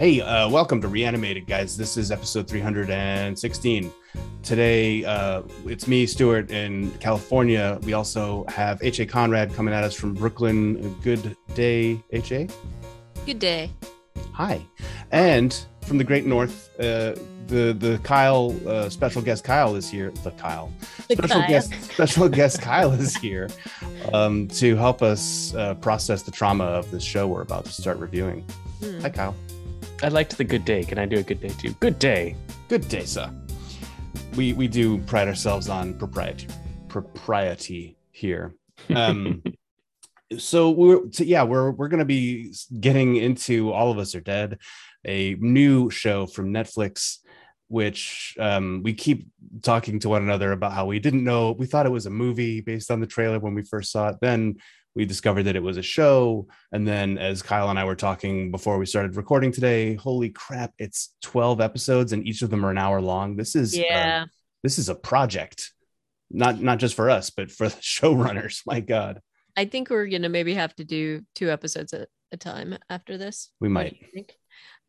Hey, uh, welcome to Reanimated, guys. This is episode 316. Today, uh, it's me, Stuart, in California. We also have H.A. Conrad coming at us from Brooklyn. Good day, H.A. Good day. Hi. And from the Great North, uh, the the Kyle uh, special guest Kyle is here. The Kyle The special Kyle. guest special guest Kyle is here um, to help us uh, process the trauma of this show we're about to start reviewing. Hmm. Hi, Kyle. I liked the good day. Can I do a good day too? Good day. Good day, sir. We we do pride ourselves on propriety propriety here. Um, so we're so yeah we're we're gonna be getting into All of Us Are Dead, a new show from Netflix, which um, we keep talking to one another about how we didn't know we thought it was a movie based on the trailer when we first saw it. Then we discovered that it was a show, and then as Kyle and I were talking before we started recording today, holy crap, it's twelve episodes and each of them are an hour long. This is uh, Yeah. this is a project not not just for us but for the showrunners my god I think we're gonna maybe have to do two episodes at a time after this. We might. you think?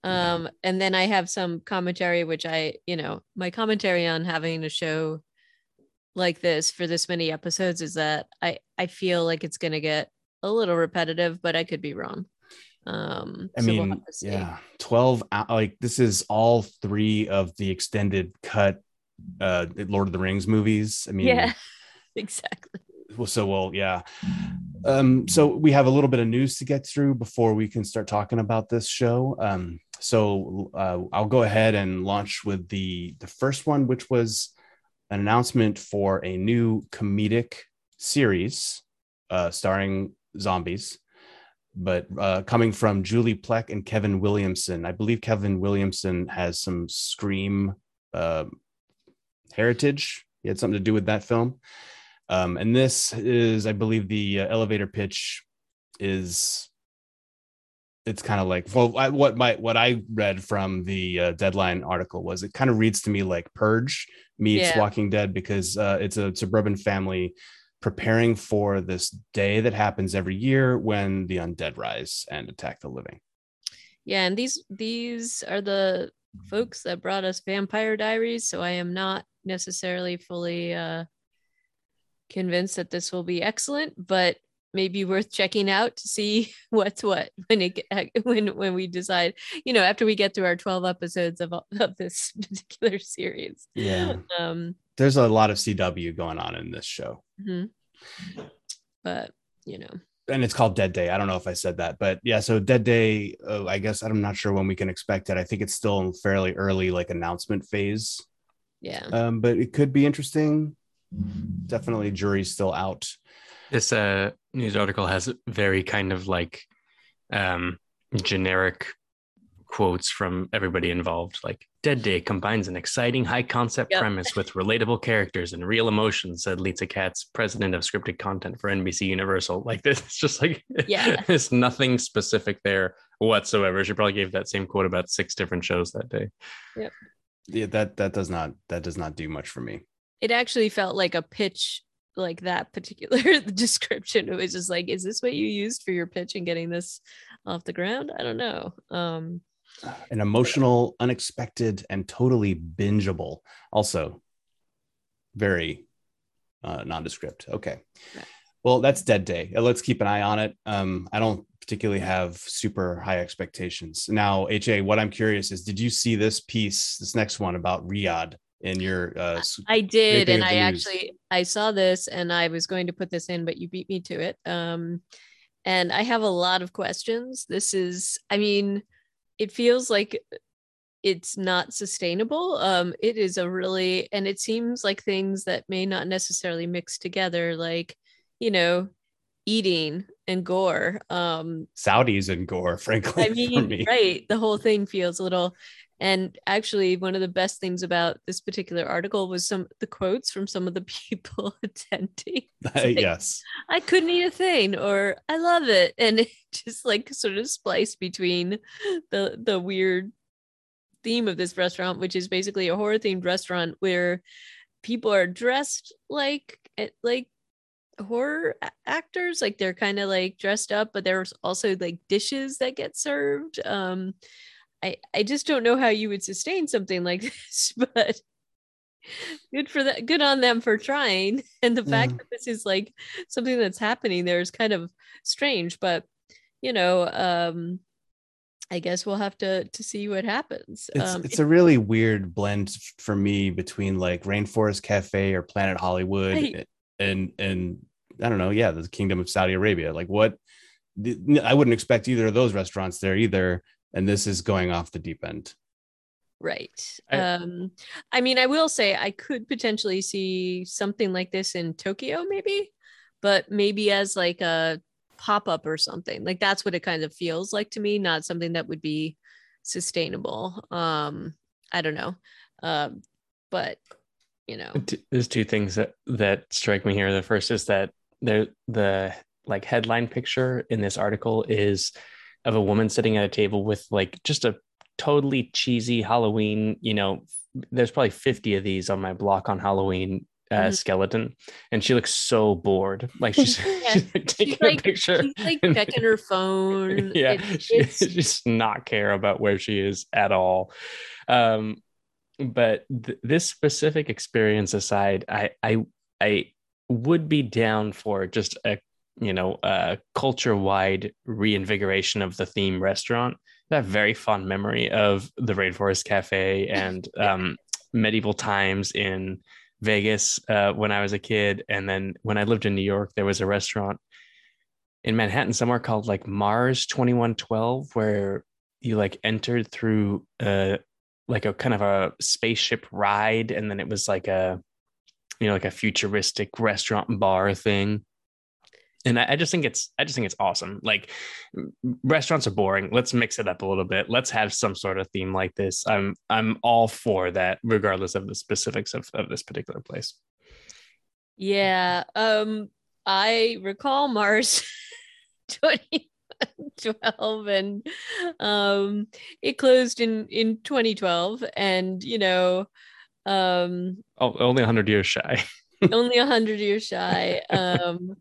Yeah. Um, and then I have some commentary, which I, you know, my commentary on having a show like this for this many episodes is that I I feel like it's gonna get a little repetitive, but I could be wrong. Um, i so we'll mean to see. yeah 12 like this is all three of the extended cut uh lord of the rings movies i mean yeah, exactly. well, so well yeah um so we have a little bit of news to get through before we can start talking about this show um so uh, i'll go ahead and launch with the the first one which was an announcement for a new comedic series uh starring zombies but uh coming from julie Plec and kevin williamson i believe kevin williamson has some scream uh heritage he had something to do with that film um, and this is, I believe, the uh, elevator pitch is. It's kind of like well, I, what my what I read from the uh, deadline article was it kind of reads to me like Purge meets Yeah. Walking Dead because uh, it's a suburban family preparing for this day that happens every year when the undead rise and attack the living. Yeah, and these these are the folks that brought us Vampire Diaries, so I am not necessarily fully uh convinced that this will be excellent, but maybe worth checking out to see what's what when it when when we decide, you know, after we get through our 12 episodes of of this particular series. Yeah, Um there's a lot of CW going on in this show. mhm. but, you know, and it's called Dead Day. I don't know if I said that, but yeah. So Dead Day, uh, I guess I'm not sure when we can expect it. I think it's still in fairly early, like announcement phase, yeah. um, but it could be interesting. Definitely, jury's still out. This uh, news article has very kind of like um, generic quotes from everybody involved. Like, Dead Day combines an exciting high concept Yep. premise with relatable characters and real emotions, said Lisa Katz, president of scripted content for NBC Universal. Like, this it's just like, Yeah. there's nothing specific there whatsoever. She probably gave that same quote about six different shows that day. Yeah, that that does not that does not do much for me. it actually felt like a pitch like that particular description it was just like is this what you used for your pitch and getting this off the ground i don't know um An emotional, unexpected, and totally bingeable. Also, very uh, nondescript. Okay. Right. Well, that's Dead Day. Uh, Let's keep an eye on it. Um, I don't particularly have super high expectations. Now, HA, what I'm curious is, did you see this piece, this next one about Riyadh in your? Uh, i did and i news? actually i saw this and i was going to put this in but you beat me to it um and i have a lot of questions this is i mean it feels like it's not sustainable um it is a really and it seems like things that may not necessarily mix together like you know eating and gore um Saudis and gore, frankly, I mean, me. right. The whole thing feels a little. And actually, one of the best things about this particular article was some the quotes from some of the people attending. like- yes. I couldn't eat a thing, or I love it, and it just like sort of spliced between the the weird theme of this restaurant, which is basically a horror themed restaurant where people are dressed like eh, like horror actors like they're kind of like dressed up but there's also like dishes that get served um I I just don't know how you would sustain something like this, but good for that good on them for trying and the fact that this is like something that's happening there is kind of strange but you know um i guess we'll have to to see what happens It's um it's a really weird blend for me between like Rainforest Cafe or Planet Hollywood Right. and and I don't know, yeah, the Kingdom of Saudi Arabia. Like what I wouldn't expect either of those restaurants there either. And this is going off the deep end. right. I- um i mean i will say i could potentially see something like this in tokyo maybe but maybe as like a pop-up or something. Like that's what it kind of feels like to me not something that would be sustainable. Um i don't know. Um but you know. There's two things that that strike me here. The first is that there the like headline picture in this article is of a woman sitting at a table with like just a totally cheesy Halloween. You know, there's probably 50 of these on my block on Halloween uh, Mhm. skeleton, and she looks so bored. Like she's, Yeah, she's like taking like- a picture. she's like and- checking her phone yeah, It- she, does not care about where she is at all. Um, but th- this specific experience aside, I I I would be down for just a you know a culture wide reinvigoration of the theme restaurant. I have very fond memory of the Rainforest Cafe and um, medieval times in Vegas uh, when I was a kid, and then when I lived in New York, there was a restaurant in Manhattan somewhere called like Mars 2112 where you like entered through uh like a kind of a spaceship ride. And then it was like a you know like a futuristic restaurant bar thing and I, I just think it's i just think it's awesome. Like restaurants are boring. Let's mix it up a little bit. Let's have some sort of theme like this. I'm i'm all for that regardless of the specifics of, of this particular place. Yeah. Um I recall Mars 2012 and um it closed in in 2012 and you know um oh, only 100 years shy. only 100 years shy. Um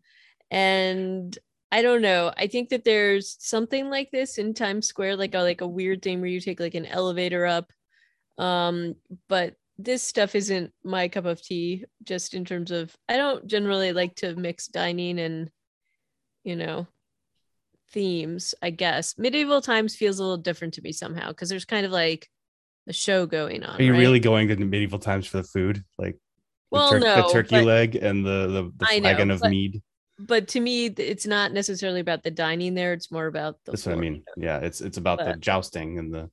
and I don't know. I think that there's something like this in Times Square like a like a weird thing where you take like an elevator up um but this stuff isn't my cup of tea just in terms of i don't generally like to mix dining and you know themes i guess medieval times feels a little different to me somehow because there's kind of like a show going on Are you right? really going to medieval times for the food? Like the, tur- no the turkey leg and the the, the I know, flagon of mead. But to me it's not necessarily about the dining there it's more about the That's what I mean. Yeah, it's it's about the jousting and the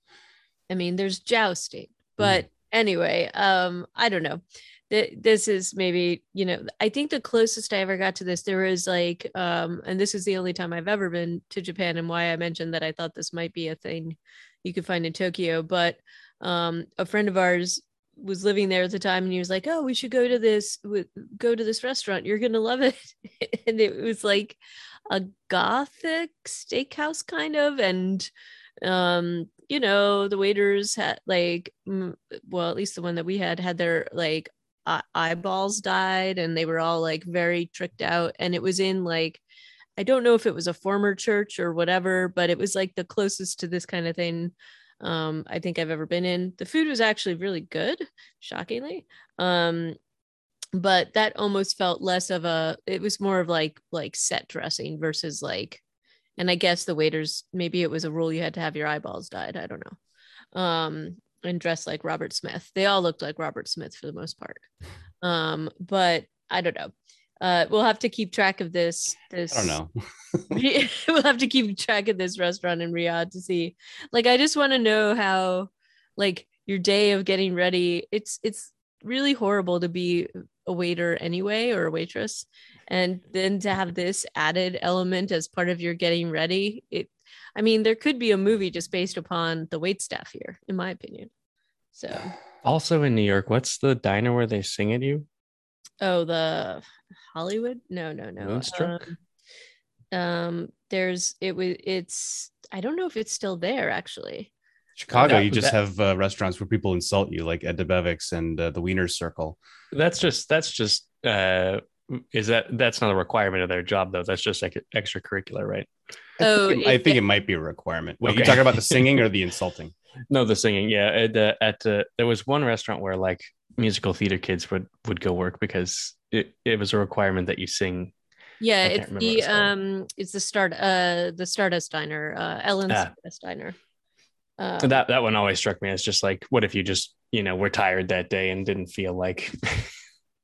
I mean, there's jousting, but anyway, um, I don't know. Th- This is maybe, you know, I think the closest I ever got to this, there was like, um, and this is the only time I've ever been to Japan, and why I mentioned that I thought this might be a thing you could find in Tokyo. But um, a friend of ours was living there at the time, and he was like, "Oh, we should go to this, go to this restaurant. You're gonna love it." and it was like a gothic steakhouse kind of, and um you know the waiters had like well at least the one that we had had their like eye- eyeballs dyed and they were all like very tricked out and it was in like i don't know if it was a former church or whatever but it was like the closest to this kind of thing um i think i've ever been in. The food was actually really good shockingly. Um but that almost felt less of a it was more of like like set dressing versus like and i guess the waiters maybe it was a rule you had to have your eyeballs dyed i don't know um and dress like robert smith. They all looked like robert smith for the most part. Um but i don't know uh we'll have to keep track of this this I don't know. we'll have to keep track of this restaurant in Riyadh to see. Like, I just want to know how, like, your day of getting ready. It's it's really horrible to be a waiter anyway or a waitress, and then to have this added element as part of your getting ready. It, I mean, there could be a movie just based upon the wait staff here, in my opinion. So, Also in New York, what's the diner where they sing at you? Oh, the Hollywood? No, no, no. Moonstruck? Um, um there's it was it's i don't know if it's still there actually Chicago, That- you just that- have uh, restaurants where people insult you, like Ed Debevic's and uh, the Wiener Circle. That's just that's just uh is that that's not a requirement of their job though. That's just like extracurricular, right? oh I think, it, I it- think it might be a requirement. Wait, you Okay. talking about the singing or the insulting? No, the singing. Yeah, at uh, at uh, there was one restaurant where like musical theater kids would would go work because it, it was a requirement that you sing. Yeah, it's the it's um, it's the start uh the Stardust Diner, uh Ellen's Ah. Stardust Diner. Uh, that that one always struck me as just like, what if you just you know were tired that day and didn't feel like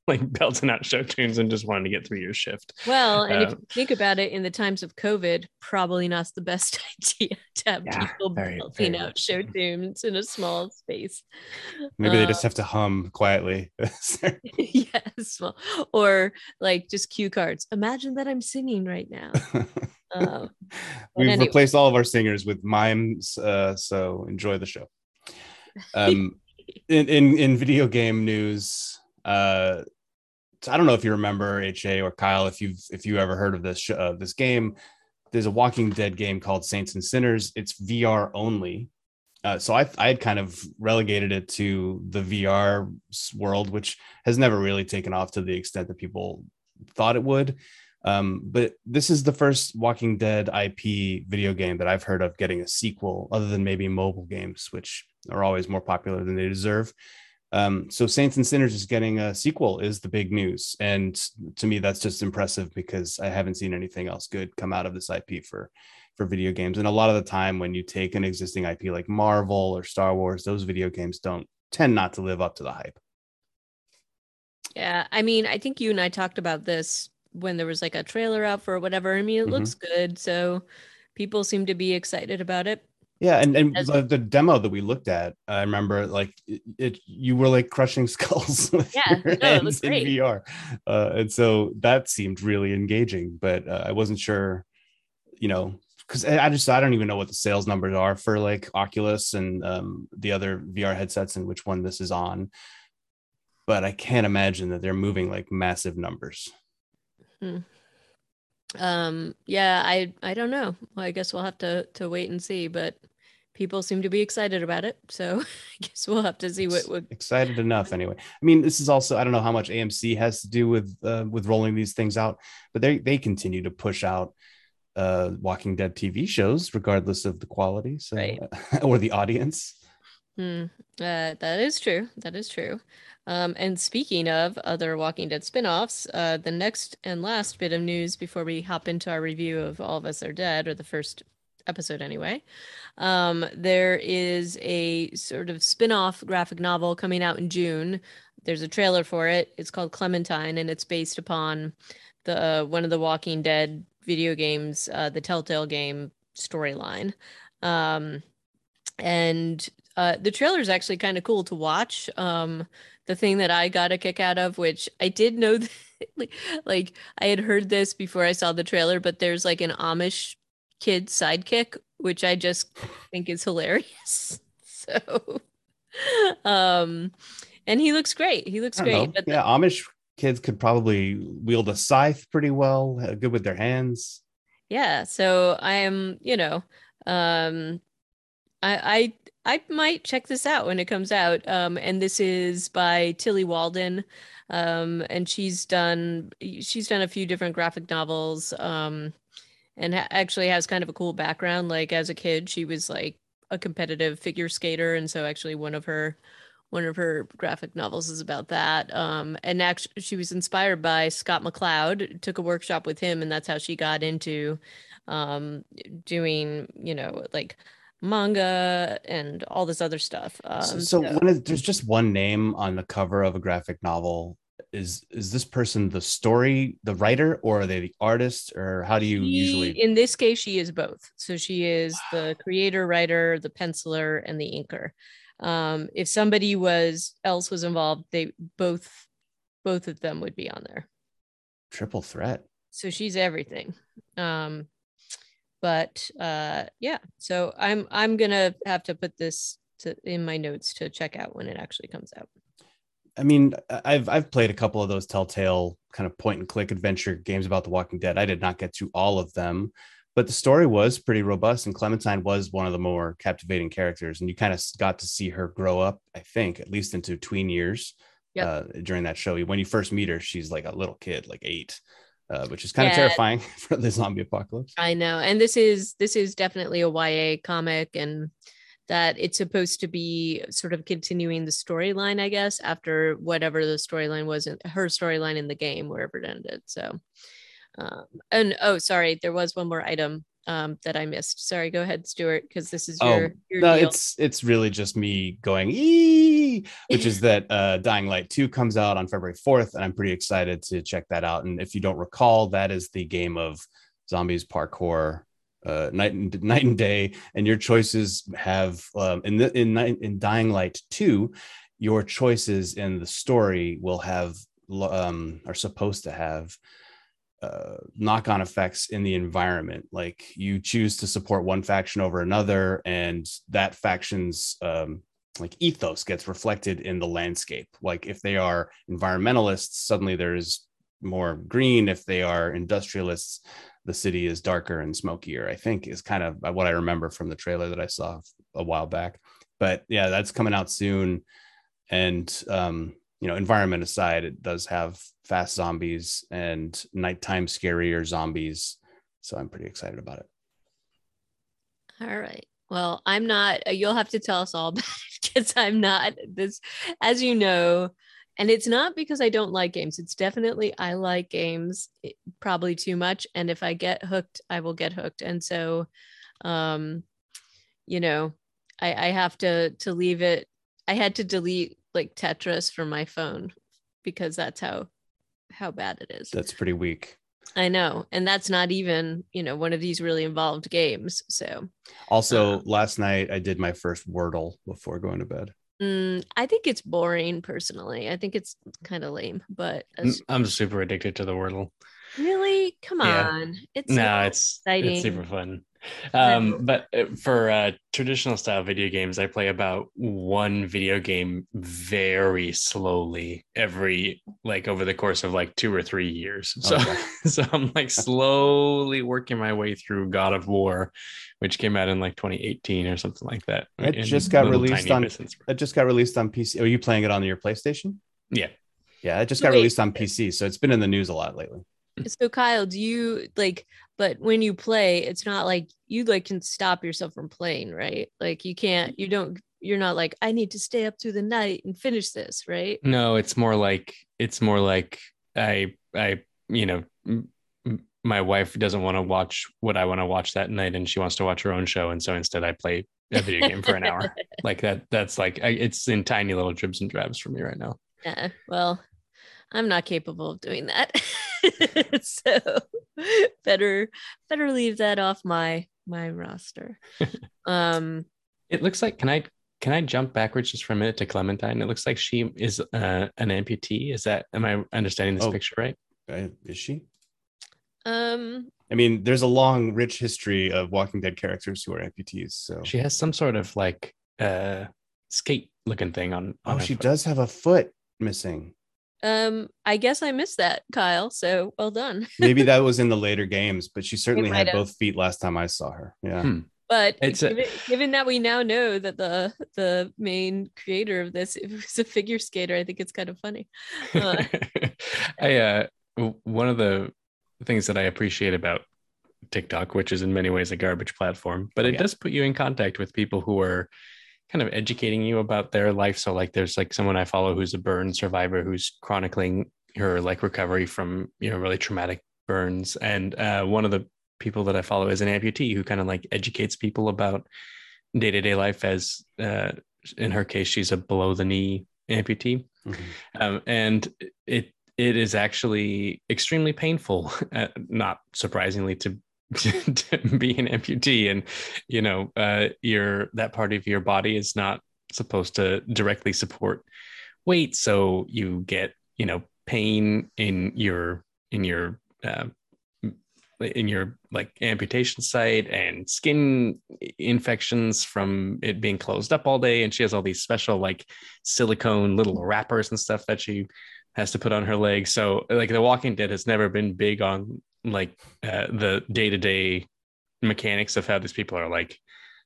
like belting out show tunes and just wanted to get through your shift. well, and if uh, you think about it, in the times of COVID, probably not the best idea to have Yeah, people very- belting very out show so. tunes in a small space. Maybe they just have to hum quietly. yes, well, or like just cue cards. Imagine that I'm singing right now. Uh, We've anyway. replaced all of our singers with mimes, uh, so enjoy the show. Um, in, in in video game news, uh, I don't know if you remember HA or Kyle, if you've if you ever heard of this uh, this game. There's a Walking Dead game called Saints and Sinners. It's VR only. Uh, so I I had kind of relegated it to the VR world, which has never really taken off to the extent that people thought it would. Um, but this is the first Walking Dead IP video game that I've heard of getting a sequel, other than maybe mobile games, which are always more popular than they deserve. Um, so Saints and Sinners is getting a sequel is the big news, and to me that's just impressive because I haven't seen anything else good come out of this IP for for video games. And a lot of the time, when you take an existing IP like Marvel or Star Wars, those video games don't tend not to live up to the hype. yeah, I mean, I think you and I talked about this when there was like a trailer out for whatever. I mean, it Mhm. looks good, so people seem to be excited about it. Yeah, and and As- the, the demo that we looked at, I remember like it, it you were like crushing skulls with Yeah, your no, it was hands in. VR, uh, and so that seemed really engaging. But uh, I wasn't sure, you know, because I I just I don't even know what the sales numbers are for like Oculus and um, the other VR headsets and which one this is on. But I can't imagine that they're moving like massive numbers. Um, yeah, I I don't know. Well, I guess we'll have to to wait and see, but people seem to be excited about it, so I guess we'll have to see what what excited enough anyway i mean this is also i don't know how much amc has to do with uh, with rolling these things out but they they continue to push out uh walking dead tv shows regardless of the quality so Right. or the audience Hmm. Uh, that is true. That is true. Um, and speaking of other Walking Dead spin-offs, uh, the next and last bit of news before we hop into our review of All of Us Are Dead, or the first episode anyway, um, there is a sort of spin-off graphic novel coming out in June. There's a trailer for it. It's called Clementine, and it's based upon the uh, one of the Walking Dead video games, uh, the Telltale game storyline. Um, and uh, the trailer is actually kind of cool to watch. Um, the thing that I got a kick out of, which I did know, that, like I had heard this before I saw the trailer, but there's like an Amish kid sidekick, which I just think is hilarious. So, um, and he looks great. He looks great. But the- yeah amish kids could probably wield a scythe pretty well uh, good with their hands yeah so i am you know um i i i might check this out when it comes out. Um and this is by tilly walden. Um and she's done she's done a few different graphic novels um and ha- actually has kind of a cool background. Like as a kid she was like a competitive figure skater. And so actually one of her one of her graphic novels is about that. Um and actually she was inspired by scott mccloud took a workshop with him and that's how she got into um doing you know like manga and all this other stuff. Um so, so when it, there's just one name on the cover of a graphic novel. Is is this person the story the writer or are they the artist or how do you She- usually in this case she is both. So she is the creator writer the penciler and the inker. Um if somebody was else was involved they both both of them would be on there. Triple threat. So she's everything. Um but uh yeah so i'm i'm gonna have to put this to in my notes to check out when it actually comes out I mean, I've I've played a couple of those Telltale kind of point and click adventure games about The Walking Dead. I did not get to all of them, but the story was pretty robust, and Clementine was one of the more captivating characters. And you kind of got to see her grow up, I think, at least into tween years Yep. uh, during that show. When you first meet her, she's like a little kid, like eight, uh, which is kind of terrifying for the zombie apocalypse. i know and this is this is definitely a ya comic and that it's supposed to be sort of continuing the storyline, I guess, after whatever the storyline was in her storyline in the game, wherever it ended. So, um, and oh, sorry, there was one more item um, that I missed. Sorry, go ahead, Stuart, because this is your, oh, your no, deal. it's it's really just me going ee, which is that uh, Dying Light 2 comes out on February 4th, and I'm pretty excited to check that out. And if you don't recall, that is the game of zombies parkour uh, night and night and day, and your choices have um, in the, in in Dying Light two, your choices in the story will have um, are supposed to have uh, knock on effects in the environment. Like you choose to support one faction over another, and that faction's um, like ethos gets reflected in the landscape. Like if they are environmentalists, suddenly there's more green. If they are industrialists, the city is darker and smokier. I think is kind of what I remember from the trailer that I saw a while back. But yeah, that's coming out soon. And um, you know, environment aside, it does have fast zombies and nighttime scarier zombies. So I'm pretty excited about it. All right. Well, I'm not, you'll have to tell us all because I'm not this, as you know, and it's not because I don't like games. It's definitely I like games eh, probably too much. And if I get hooked, I will get hooked. And so, um, you know, I, I have to to leave it. I had to delete like Tetris for my phone because that's how how bad it is. That's pretty weak. I know. And that's not even, you know, one of these really involved games. So also uh, last night I did my first Wordle before going to bed. Mm, I think it's boring personally. I think it's kind of lame, but as, I'm super addicted to the Wordle. Really, come Yeah. on, it's no, so it's exciting. it's super fun. Um, but uh, for uh, traditional style video games, I play about one video game very slowly every like over the course of like two or three years. So Okay. so I'm like slowly working my way through God of War, which came out in like 2018 or something like that. It in just got released on- bits. It just got released on PC. Are you playing it on your PlayStation? Yeah. Yeah, it just got Wait. released on PC, so it's been in the news a lot lately. So Kyle, do you like but when you play, it's not like you like can stop yourself from playing, right? Like you can't you don't you're not like I need to stay up through the night and finish this, right? No, it's more like it's more like I I you know m- my wife doesn't want to watch what I want to watch that night, and she wants to watch her own show, and so instead I play a video game for an hour. Like that. That's like I, it's in tiny little dribs and drabs for me right now. Yeah, well, I'm not capable of doing that. so better better leave that off my my roster. Um It looks like can I can I jump backwards just for a minute to Clementine? It looks like she is uh, an amputee. Is that am I understanding this Oh. picture right? Uh, Is she? um I mean, there's a long, rich history of Walking Dead characters who are amputees. So, She has some sort of like uh skate looking thing on. on oh, her she foot. does have a foot missing. Um I guess I missed that, Kyle. So well done. Maybe that was in the later games, but she certainly had have. both feet last time I saw her. Yeah. Hmm. But It's a- given, given that we now know that the the main creator of this is a figure skater, I think it's kind of funny. Uh, I uh one of the things that I appreciate about TikTok, which is in many ways a garbage platform, but Oh, it yeah. does put you in contact with people who are kind of educating you about their life. So like there's like someone I follow who's a burn survivor who's chronicling her like recovery from, you know, really traumatic burns. And uh one of the people that I follow is an amputee who kind of like educates people about day-to-day life as uh in her case she's a below the knee amputee Mhm. um, and it it is actually extremely painful uh, not surprisingly to, to be an amputee. And you know uh, your that part of your body is not supposed to directly support weight. So you get you know pain in your in your uh, in your like amputation site and skin infections from it being closed up all day. And she has all these special like silicone little wrappers and stuff that she has to put on her legs. So like the walking dead has never been big on like uh, the day-to-day mechanics of how these people are like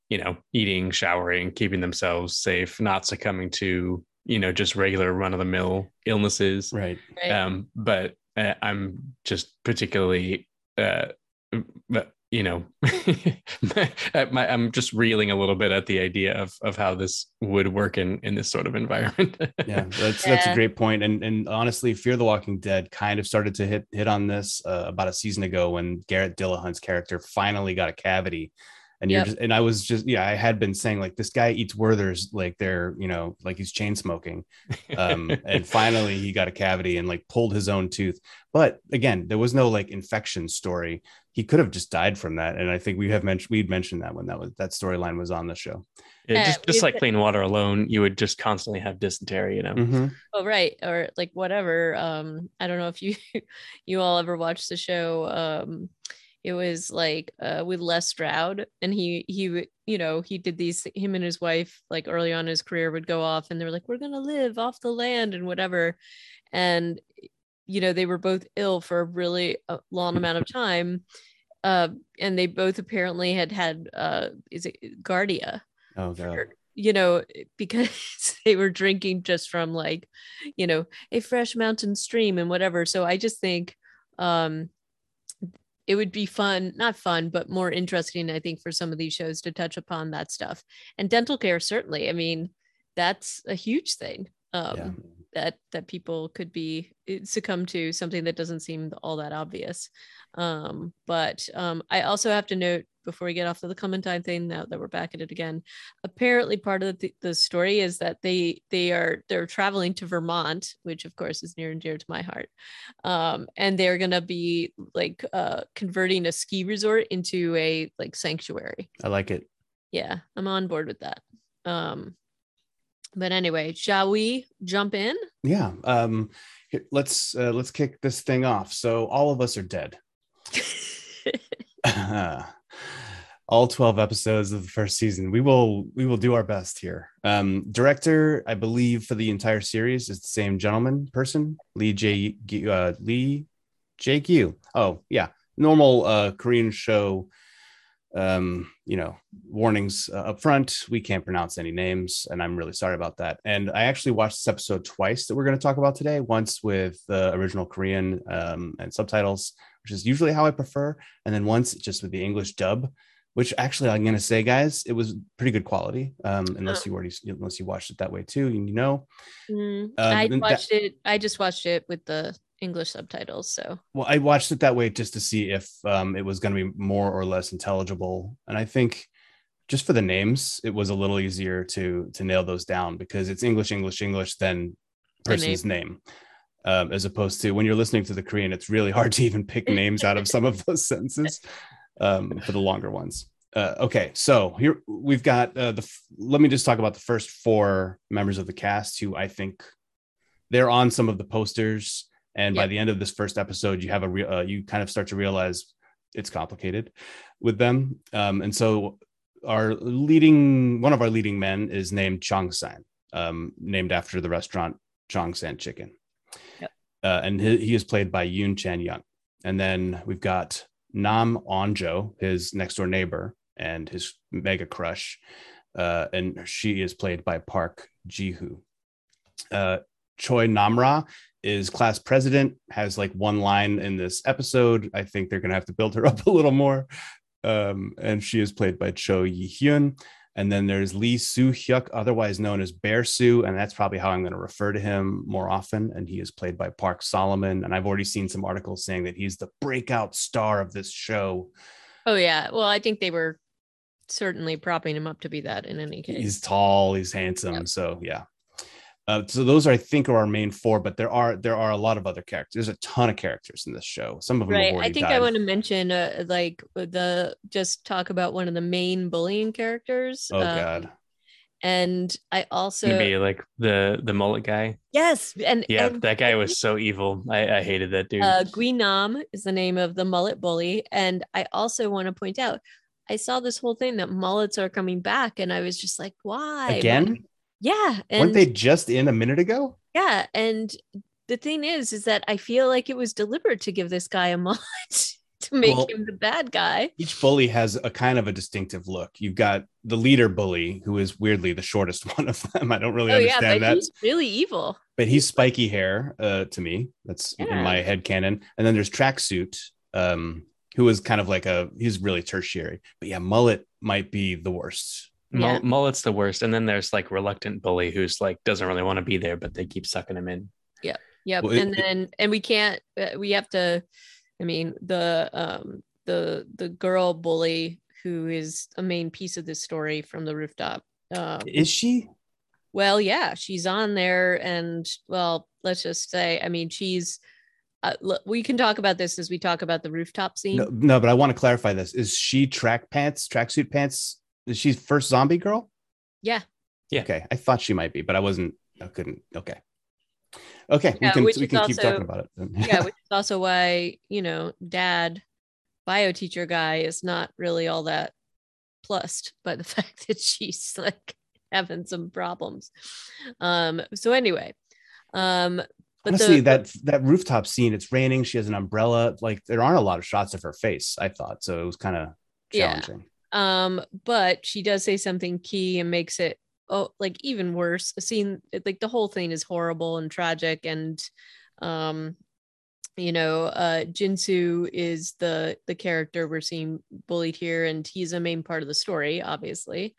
you know eating showering keeping themselves safe not succumbing to you know just regular run-of-the-mill illnesses Right. right? um, but uh, I'm just particularly uh, you know, my, I'm just reeling a little bit at the idea of of how this would work in in this sort of environment. yeah, that's yeah. that's a great point. And and honestly, Fear the Walking Dead kind of started to hit hit on this uh, about a season ago when Garrett Dillahunt's character finally got a cavity and you're yep. just and i was just yeah i had been saying like this guy eats werthers like they're you know like he's chain smoking. Um and finally he got a cavity and like pulled his own tooth. But again there was no like infection story. He could have just died from that. And i think we have mentioned we'd mentioned that when that was that storyline was on the show. Yeah, just, just like clean water alone you would just constantly have dysentery you know? Mm-hmm. oh right. Or like whatever. Um i don't know if you you all ever watched the show um it was like uh, with Les Stroud, and he he you know he did these. Him and his wife like early on in his career would go off, and they're like, "We're gonna live off the land and whatever," and you know they were both ill for a really uh, long amount of time, uh, and they both apparently had had uh, is it Giardia? Oh god. you know because they were drinking just from like you know a fresh mountain stream and whatever so i just think um it would be fun, not fun, but more interesting, I think, for some of these shows to touch upon that stuff. And dental care, certainly. I mean, that's a huge thing. Um, yeah. that that people could be eh, succumb to something that doesn't seem all that obvious. Um, but um, I also have to note before we get off to the Clementine thing, now that we're back at it again, apparently part of the, the story is that they they are they're traveling to Vermont, which of course is near and dear to my heart, um, and they're gonna be like uh, converting a ski resort into a like sanctuary. I like it. Yeah, I'm on board with that. Um, but anyway, shall we jump in? Yeah. Um, let's uh, let's kick this thing off. So all of us are dead. all 12 episodes of the first season. We will we will do our best here. Um director i believe for the entire series is the same gentleman person lee j uh, lee j q. Oh yeah. Normal uh korean show um you know warnings uh, up front. We can't pronounce any names and i'm really sorry about that. And i actually watched this episode twice that we're going to talk about today once with the original korean um, and subtitles which is usually how I prefer. And then once just with the English dub, which actually I'm gonna say, guys, it was pretty good quality. Um, unless you already unless you watched it that way too, you know. Mm, um, I watched that, it. I just watched it with the English subtitles. So well, I watched it that way just to see if um, it was going to be more or less intelligible, and I think just for the names, it was a little easier to to nail those down because it's English, English, English, then person's name. name um, as opposed to when you're listening to the Korean, it's really hard to even pick names out of some of those sentences um, for the longer ones. Uh, okay, so here we've got uh, the. Let me just talk about the first four members of the cast who I think they're on some of the posters, and by the end of this first episode, you have a re- uh, you kind of start to realize it's complicated with them. Um, and so our leading one of our leading men is named Chong San, um, named after the restaurant Chong San Chicken uh, and he, he, is played by Yoon Chan Young. And then we've got Nam Onjo, his next door neighbor and his mega crush, uh, and she is played by Park Jihu. Uh, Choi Namra is class president, has like one line in this episode. I think they're gonna have to build her up a little more. Um, and she is played by Cho Yi Hyun. And then there's Lee Soo Hyuk, otherwise known as Bear Soo, and that's probably how I'm going to refer to him more often. And he is played by Park Solomon. And I've already seen some articles saying that he's the breakout star of this show. Oh yeah, well I think they were certainly propping him up to be that in any case. He's tall, he's handsome, yep. so yeah. Uh, so those are, I think are our main four, but there are there are a lot of other characters. There's a ton of characters in this show. Some of them right. I think died. I want to mention uh, like the just talk about one of the main bullying characters. Oh um, God. And I also maybe like the the mullet guy. Yes, and yeah, and, that guy was so evil. I, I hated that dude. Uh, Gui Nam is the name of the mullet bully, and I also want to point out I saw this whole thing that mullets are coming back, and I was just like, why again? Yeah. And weren't they just in a minute ago? Yeah. And the thing is, is that I feel like it was deliberate to give this guy a mullet to make well, him the bad guy. Each bully has a kind of a distinctive look. You've got the leader bully, who is weirdly the shortest one of them. I don't really oh, understand yeah, but that. He's really evil. But he's spiky hair uh, to me. That's yeah. in my head canon. And then there's tracksuit, um, who was kind of like a he's really tertiary. But yeah, mullet might be the worst. Mull- Yeah. Mullet's the worst, and then there's like reluctant bully who's like doesn't really want to be there, but they keep sucking him in. Yep. Well, it- and then and we can't uh, we have to I mean the um the the girl bully who is a main piece of this story from the rooftop. Um Is she? well yeah, she's on there and well, let's just say I mean she's uh, look, we can talk about this as we talk about the rooftop scene. No, no, but I want to clarify this. Is she track pants, tracksuit pants? Is she first zombie girl? Yeah. Yeah. Okay. I thought she might be, but I wasn't I couldn't. Okay. Okay, Yeah, we can we is can keep talking about it. yeah, which is also why, you know, dad bio teacher guy is not really all that plussed by the fact that she's like having some problems. Um, so anyway, um, but Honestly, the, that that rooftop scene, it's raining. She has an umbrella. Like there aren't a lot of shots of her face. I thought so. It was kind of challenging. Yeah. Um, but she does say something key and makes it oh like even worse. A scene like the whole thing is horrible and tragic and um you know uh jinsu is the the character we're seeing bullied here and he's a main part of the story obviously.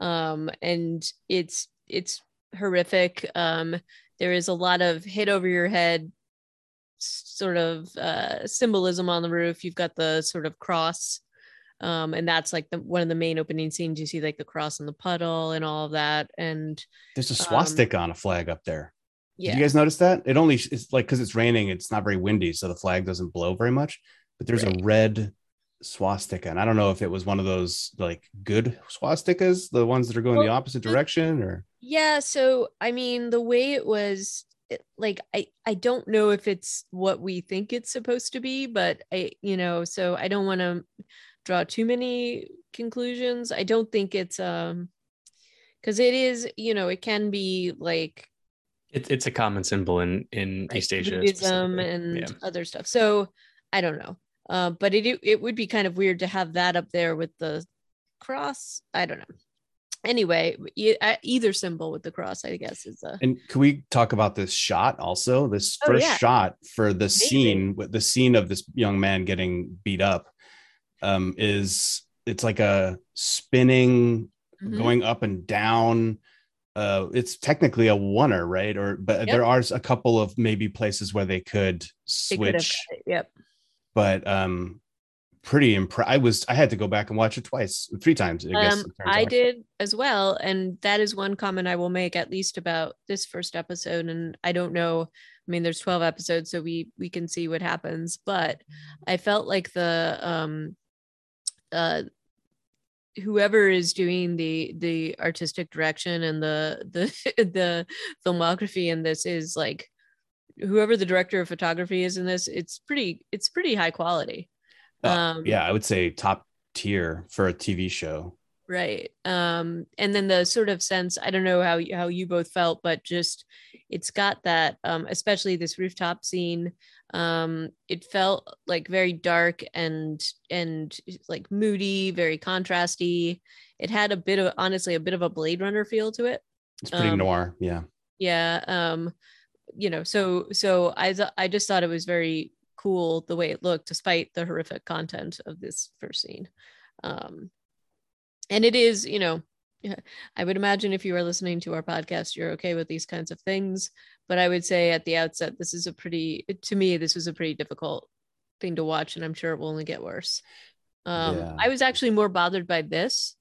Um and it's it's horrific. Um there is a lot of hit over your head sort of uh symbolism on the roof. You've got the sort of cross um and that's like the one of the main opening scenes you see like the cross in the puddle and all of that and There's a Um, swastika on a flag up there. yeah Did you guys notice that? It only it's like because it's raining, it's not very windy, so the flag doesn't blow very much. But there's Right. a red swastika, and I don't know if it was one of those like good swastikas, the ones that are going the opposite direction, or Yeah, so I mean the way it was it- like I I don't know if it's what we think it's supposed to be, but I you know, so I don't want to draw too many conclusions. I don't think it's um cuz it is, you know, it can be like It's it's a common symbol in in like, East Asia, Buddhism and yeah. other stuff. So I don't know. Uh, but it it would be kind of weird to have that up there with the cross. I don't know. Anyway, e- uh, either symbol with the cross, I guess, is a And can we talk about this shot also? This Oh, first yeah. shot for the Amazing. scene, with the scene of this young man getting beat up, um, is it's like a spinning, Mhm. going up and down. Uh, it's technically a oner, right? Or but Yep. there are a couple of maybe places where they could They switch, Yep. but um, pretty impressed. I was I had to go back and watch it twice, three times. I guess. Um, I did as well, and that is one comment I will make at least about this first episode. And I don't know. I mean, there's 12 episodes, so we we can see what happens. But I felt like the um, uh, whoever is doing the the artistic direction and the the the filmography in this is like whoever the director of photography is in this. It's pretty. It's pretty high quality. Uh, Um, yeah, I would say top tier for a TV show. Right um and then the sort of sense i don't know how y- how you both felt but just it's got that um especially this rooftop scene um it felt like very dark and and like moody very contrasty it had a bit of honestly a bit of a blade runner feel to it It's pretty Um, noir. Yeah. yeah um you know so so i i just thought it was very cool the way it looked despite the horrific content of this first scene um and it is you know i would imagine if you are listening to our podcast you're okay with these kinds of things but i would say at the outset this is a pretty to me this was a pretty difficult thing to watch and i'm sure it will only get worse um Yeah. i was actually more bothered by this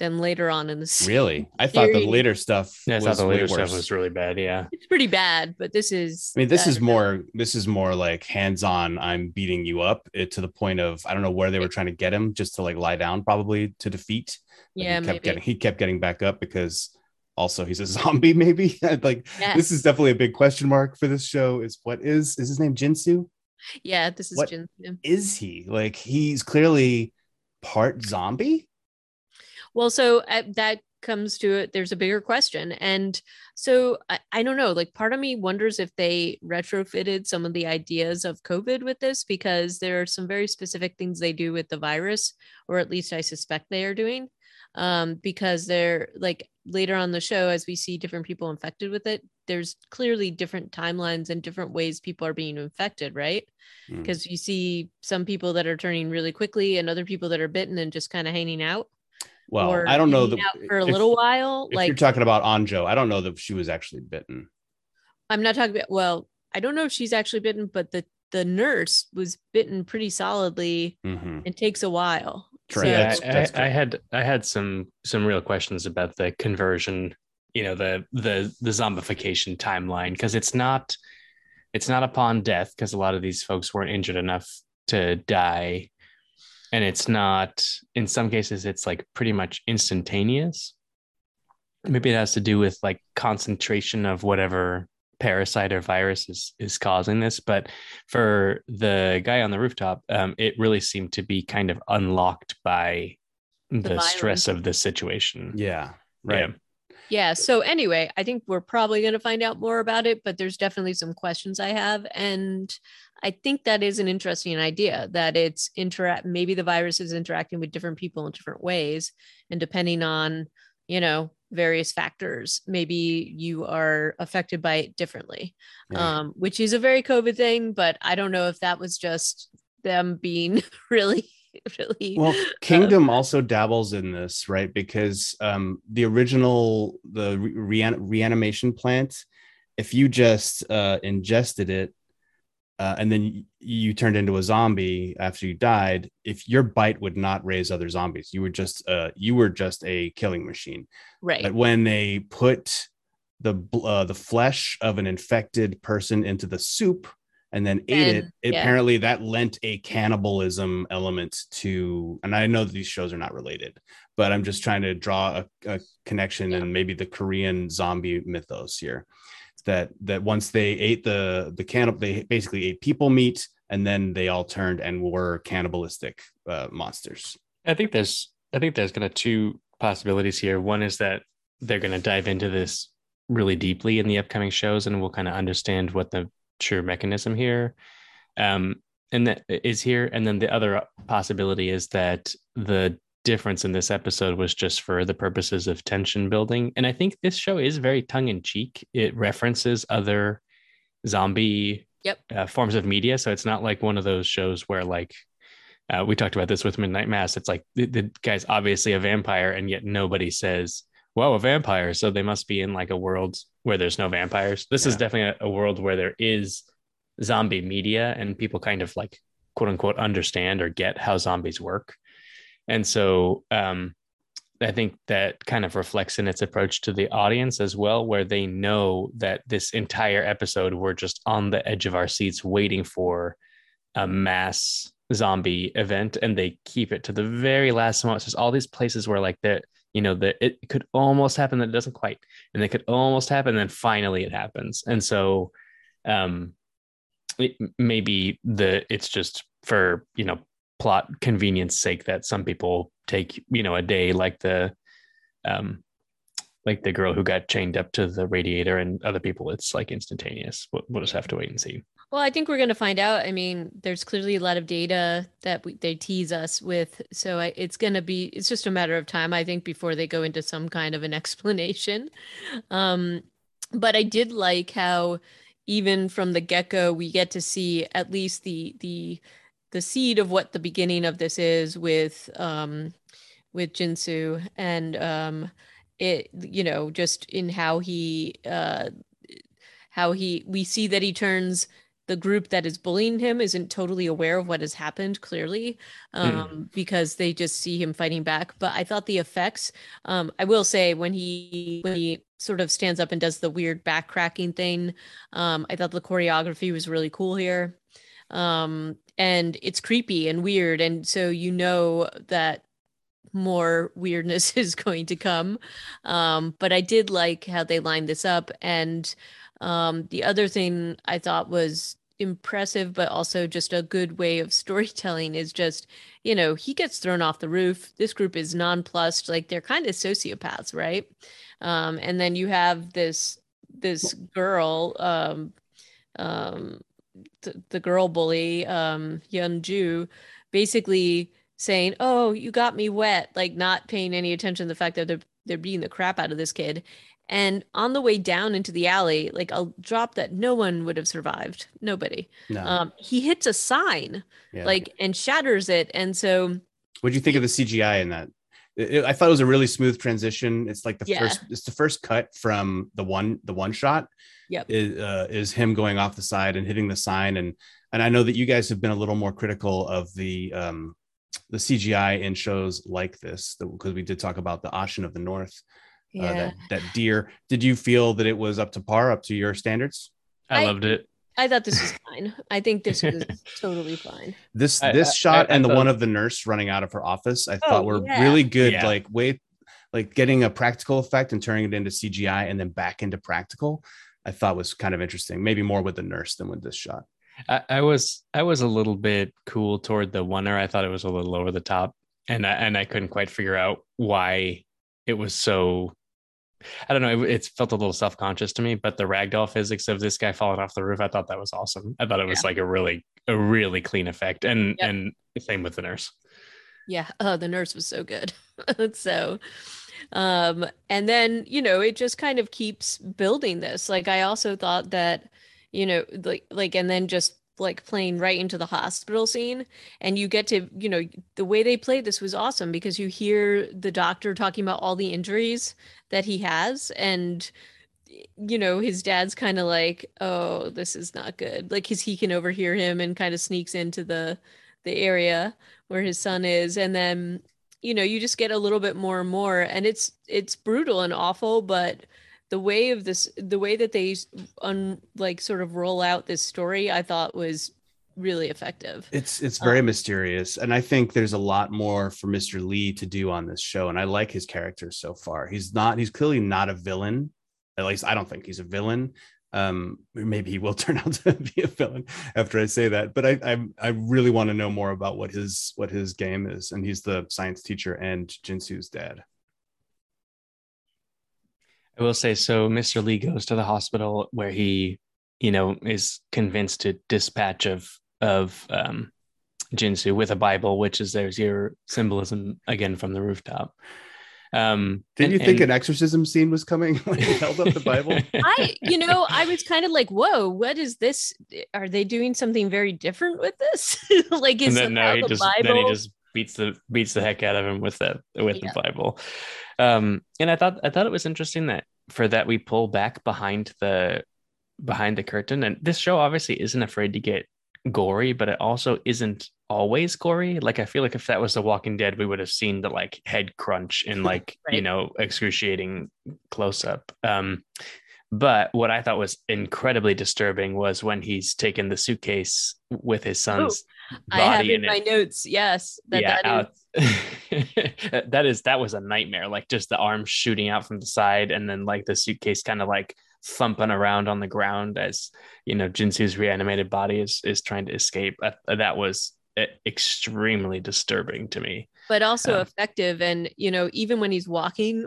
than later on in the series. Really? I thought the later stuff Yeah, I was thought the later stuff was really bad. Yeah. it's pretty bad but this is I mean, this is more this is more like hands-on. I'm beating you up it, to the point of I don't know where they were trying to get him just to like lie down, probably to defeat. But yeah he kept maybe getting he kept getting back up because also he's a zombie. Maybe like Yeah. this is definitely a big question mark for this show. Is what is is his name Jinsu? yeah this is What- Jin. yeah. Is he like he's clearly part zombie? Well, so uh, that comes to it. There's a bigger question. And so I, I don't know, like part of me wonders if they retrofitted some of the ideas of COVID with this because there are some very specific things they do with the virus, or at least I suspect they are doing. Um, because they're like later on the show, as we see different people infected with it, there's clearly different timelines and different ways people are being infected, right? Mm. Because you see some people that are turning really quickly and other people that are bitten and just kind of hanging out. Well, or I don't know hanging the, out for a if- little while. If like you're talking about Anjo, I don't know that she was actually bitten. I'm not talking about well, I don't know if she's actually bitten, but the the nurse was bitten pretty solidly. Mhm. It takes a while. Correct. So- yeah, That's- I, that's I, I had I had some some real questions about the conversion, you know, the the the zombification timeline because it's not it's not upon death because a lot of these folks weren't injured enough to die, and it's not in some cases it's like pretty much instantaneous. Maybe it has to do with like concentration of whatever parasite or virus is is causing this but for the guy on the rooftop um, it really seemed to be kind of unlocked by the, stress of the situation Yeah. Right. Yeah. Yeah. So anyway, I think we're probably going to find out more about it, but there's definitely some questions I have, and I think that is an interesting idea that it's interact. Maybe the virus is interacting with different people in different ways, and depending on you know various factors, maybe you are affected by it differently, Yeah. um, which is a very COVID thing. But I don't know if that was just them being really, really. well kingdom also dabbles in this right because um the original the re- rean- reanimation plant if you just uh ingested it uh, and then you turned into a zombie after you died if your bite would not raise other zombies you were just uh you were just a killing machine right. but when they put the uh, the flesh of an infected person into the soup and then ate it, Then, yeah. apparently that lent a cannibalism element to. And I know that these shows are not related, but I'm just trying to draw a, a connection Yeah. and maybe the Korean zombie mythos here. That that once they ate the the cannibal, they basically ate people meat, and then they all turned and were cannibalistic uh, monsters. i think there's i think there's kind of two possibilities here one is that they're going to dive into this really deeply in the upcoming shows and we'll kind of understand what the true mechanism here um and that is here and then the other possibility is that the difference in this episode was just for the purposes of tension building and i think this show is very tongue-in-cheek. It references other zombie Yep. uh, forms of media so it's not like one of those shows where like uh, we talked about this with midnight mass. It's like the, the guy's obviously a vampire and yet nobody says whoa a vampire. So they must be in like a world where there's no vampires. This is definitely a, a world where there is zombie media and people kind of like quote unquote understand or get how zombies work and so um I think that kind of reflects in its approach to the audience as well, where they know that this entire episode we're just on the edge of our seats waiting for a mass zombie event, and they keep it to the very last moment. So there's all these places where like that, you know, that it could almost happen, that it doesn't quite, and it could almost happen, then finally it happens. And so, um, it, maybe the it's just for you know plot convenience sake that some people take you know a day like the um like the girl who got chained up to the radiator and other people it's like instantaneous we'll, we'll just have to wait and see Well, I think we're going to find out. I mean, there's clearly a lot of data that we, they tease us with. So I, it's going to be, it's just a matter of time, I think, before they go into some kind of an explanation. Um, but I did like how even from the get-go, we get to see at least the, the, the seed of what the beginning of this is with, um, with Jinsu and, um, it, you know, just in how he, uh, how he, we see that he turns the group that is bullying him isn't totally aware of what has happened clearly um, because they just see him fighting back. But i thought the effects um, i will say when he when he sort of stands up and does the weird back cracking thing um, i thought the choreography was really cool here. Um, and it's creepy and weird and so you know that more weirdness is going to come um, but i did like how they lined this up and um, the other thing I thought was impressive, but also just a good way of storytelling is just, you know, he gets thrown off the roof. This group is nonplussed, like they're kind of sociopaths, right? Um, and then you have this this girl, um, um, th- the girl bully, um, Yun Ju, basically saying, "Oh, you got me wet," like not paying any attention to the fact that they're they're beating the crap out of this kid And on the way down into the alley, like a drop that no one would have survived, nobody. No. Um, he hits a sign, yeah. like and shatters it. And so What do you think of the CGI in that? It- it- I thought it was a really smooth transition. It's like the Yeah. first. It's the first cut from the one. The one shot. Yep. Is, uh, is him going off the side and hitting the sign, and and I know that you guys have been a little more critical of the um the CGI in shows like this because we did talk about the Ocean of the North. Uh, that that deer. Did you feel that it was up to par, up to your standards? I, I- loved it. I thought this was fine. I think this was totally fine. This I- this I- shot I- I and the thought- one of the nurse running out of her office, I Oh, thought were yeah. really good. Yeah. Like way, like getting a practical effect and turning it into CGI and then back into practical. I thought was kind of interesting. Maybe more with the nurse than with this shot. I, I was I was a little bit cool toward the oner. I thought it was a little over the top, and I, and I couldn't quite figure out why it was so. I don't know. It, it felt a little self conscious to me, but the ragdoll physics of this guy falling off the roof, I thought that was awesome. I thought it was like a really a really clean effect, and Yep. and same with the nurse. Yeah. Oh, the nurse was so good. so, um, and then, you know, it just kind of keeps building this. Like, I also thought that, you know, like, like, and then just like playing right into the hospital scene and you get to you know the way they played this was awesome because you hear the doctor talking about all the injuries that he has and you know his dad's kind of like oh this is not good. Like because he can overhear him and kind of sneaks into the the area where his son is and then you know you just get a little bit more and more and it's it's brutal and awful but the way of this the way that they un, like sort of roll out this story i thought was really effective It's it's very Um, mysterious, and I think there's a lot more for Mr. Lee to do on this show. And I like his character so far. He's not he's clearly not a villain. At least I don't think he's a villain. Um, maybe he will turn out to be a villain after I say that. But I I, I really want to know more about what his what his game is. And he's the science teacher and Jinsu's dad. I will say so. Mr. Lee goes to the hospital where he, you know, is convinced to dispatch of of um, Jinsu with a Bible, which is there's your symbolism again from the rooftop. Um, Did and- you think and- an exorcism scene was coming when he held up the Bible? I, you know, I was kind of like, whoa, what is this? Are they doing something very different with this? like, is and then no, he the just Bible? then he just beats the beats the heck out of him with that with Yeah. the Bible. Um, and I thought I thought it was interesting that for that we pull back behind the behind the curtain, and this show obviously isn't afraid to get gory, but it also isn't always gory. Like I feel like if that was The Walking Dead, we would have seen the like head crunch in like you know excruciating close up. Um, but what I thought was incredibly disturbing was when he's taken the suitcase with his son's I have body in in my it. notes, yes, that yeah, that is-. that is that was a nightmare. Like just the arm shooting out from the side, and then like the suitcase kind of like thumping around on the ground as you know Jinsu's reanimated body is is trying to escape. That, that was extremely disturbing to me. but also Um, effective. And you know, even when he's walking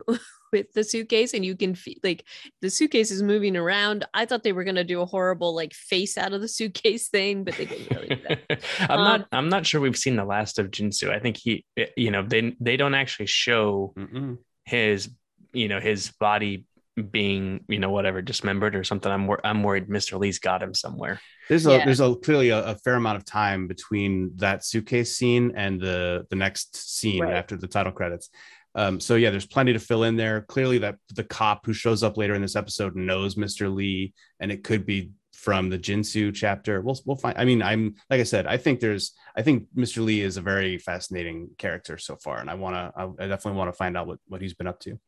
with the suitcase, and you can feel like the suitcase is moving around. I thought they were gonna do a horrible like face out of the suitcase thing, but they didn't really. Do that. I'm Um, not. I'm not sure we've seen the last of Jinsu. I think he, eh, you know, they they don't actually show Mm-mm. his, you know, his body being, you know, whatever dismembered or something. I'm wor- I'm worried Mr. Lee's got him somewhere. There's a Yeah. there's a clearly a, a fair amount of time between that suitcase scene and the the next scene Right. after the title credits. Um, so yeah, there's plenty to fill in there. Clearly, that the cop who shows up later in this episode knows Mr. Lee, and it could be from the Jinsu chapter. We'll we'll find. I mean, I'm like I said, I think there's I think Mr. Lee is a very fascinating character so far, and I want to I, definitely want to find out what what he's been up to.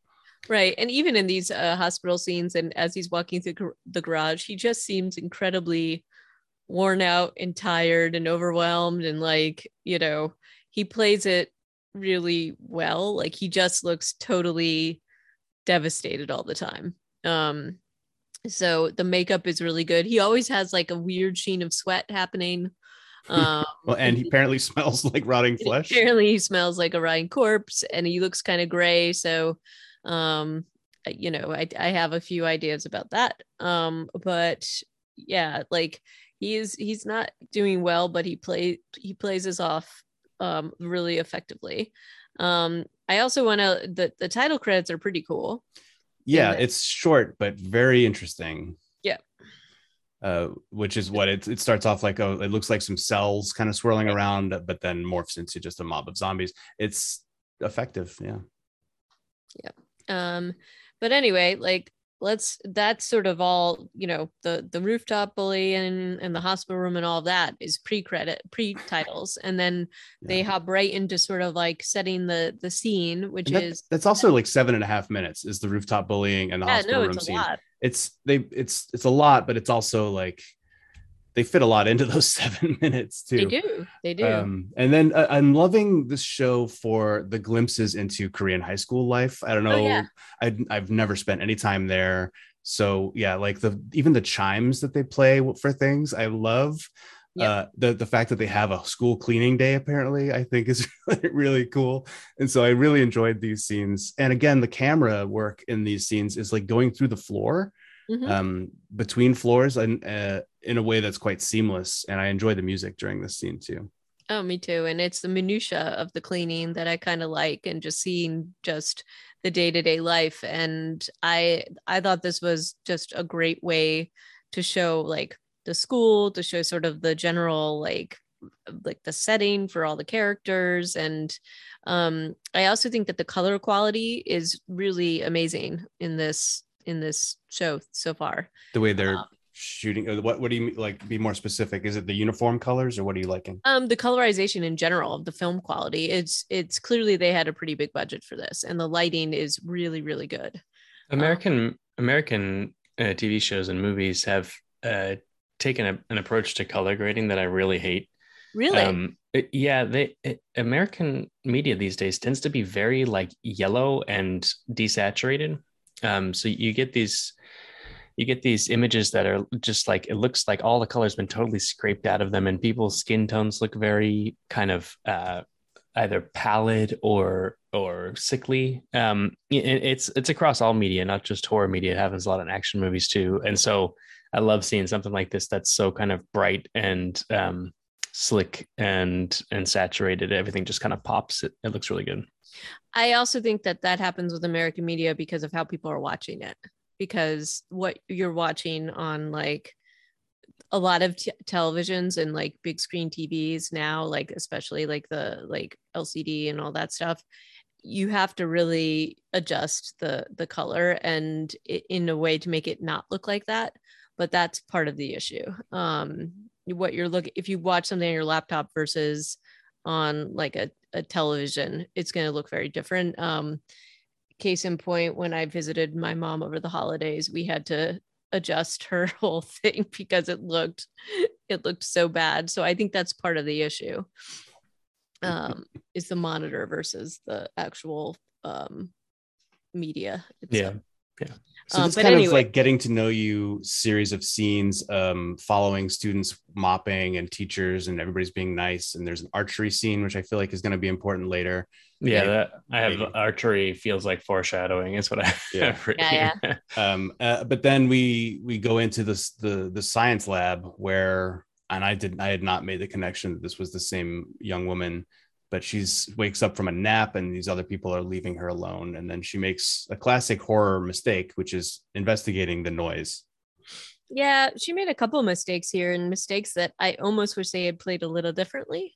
Right. And even in these uh, hospital scenes, and as he's walking through the garage, he just seems incredibly worn out and tired and overwhelmed. And like, you know, he plays it really well. Like, he just looks totally devastated all the time. Um, so the makeup is really good. He always has like a weird sheen of sweat happening. Um, Well, and he apparently smells like rotting flesh. Apparently, he smells like a rotting corpse, and he looks kind of gray. So, um, you know, I I have a few ideas about that. Um, but yeah, like he is he's not doing well, but he play he plays us off um really effectively. Um, I also want to the the title credits are pretty cool. yeah it's short but very interesting Yeah. uh which is what it, it starts off like oh it looks like some cells kind of swirling around but then morphs into just a mob of zombies it's effective yeah yeah um but anyway like let's that's sort of all you know the the rooftop bully and and the hospital room and all that is pre-credit pre-titles. And then they hop right into sort of like setting the the scene which that- is that's also like seven and a half minutes is the rooftop bullying and the yeah hospital no room scene. lot. It's they it's it's a lot but it's also like they fit a lot into those seven minutes too they do they do Um, and then uh, I'm loving this show for the glimpses into Korean high school life. I don't know. Oh, yeah. I, I've never spent any time there. So yeah, like the even the chimes that they play for things, I love. Yep. Uh, the the fact that they have a school cleaning day apparently, I think is really, really cool. And so I really enjoyed these scenes. And again, the camera work in these scenes is like going through the floor Mhm. um, between floors and uh, in a way that's quite seamless. And I enjoy the music during this scene too. Oh, me too. And it's the minutia of the cleaning that I kind of like, and just seeing just the day to day life. And I I thought this was just a great way to show like the school, to show sort of the general like like the setting for all the characters and um i also think that the color quality is really amazing in this in this show so far the way they're Um, shooting what what do you mean like be more specific is it the uniform colors or what are you liking um the colorization in general of the film quality it's it's clearly they had a pretty big budget for this and the lighting is really really good American American uh, TV shows and movies have uh, taken a, an approach to color grading that I really hate. really Um, it- yeah, they it, American media these days tends to be very like yellow and desaturated. Um, so you get these you get these images that are just like it looks like all the color's been totally scraped out of them, and people's skin tones look very kind of uh, either pallid or or sickly. Um, it- it's it's across all media, not just horror media. It happens a lot in action movies too, and so I love seeing something like this that's so kind of bright and um, slick and and saturated. Everything just kind of pops. It, it looks really good. I also think that that happens with American media because of how people are watching it. Because what you're watching on like a lot of t- televisions and like big screen TVs now, like especially like the like LCD and all that stuff, you have to really adjust the the color and i- in a way to make it not look like that. But that's part of the issue. Um, what you're looking if you watch something on your laptop versus on like a, a television, it's going to look very different. Um, case in point, when I visited my mom over the holidays, we had to adjust her whole thing because it looked it looked so bad. So I think that's part of the issue. Um, is the monitor versus the actual um media. itself. So Um, it's but kind anyway. of like getting to know you series of scenes um following students mopping and teachers and everybody's being nice and there's an archery scene which i feel like is going to be important later Yeah, Maybe- that I have maybe. archery feels like foreshadowing. Is what I Yeah. have written. Yeah, um uh, but then we we go into this the the science lab where and i did i had not made the connection that this was the same young woman but she's wakes up from a nap and these other people are leaving her alone and then she makes a classic horror mistake which is investigating the noise Yeah, she made a couple mistakes here and mistakes that I almost wish they had played a little differently.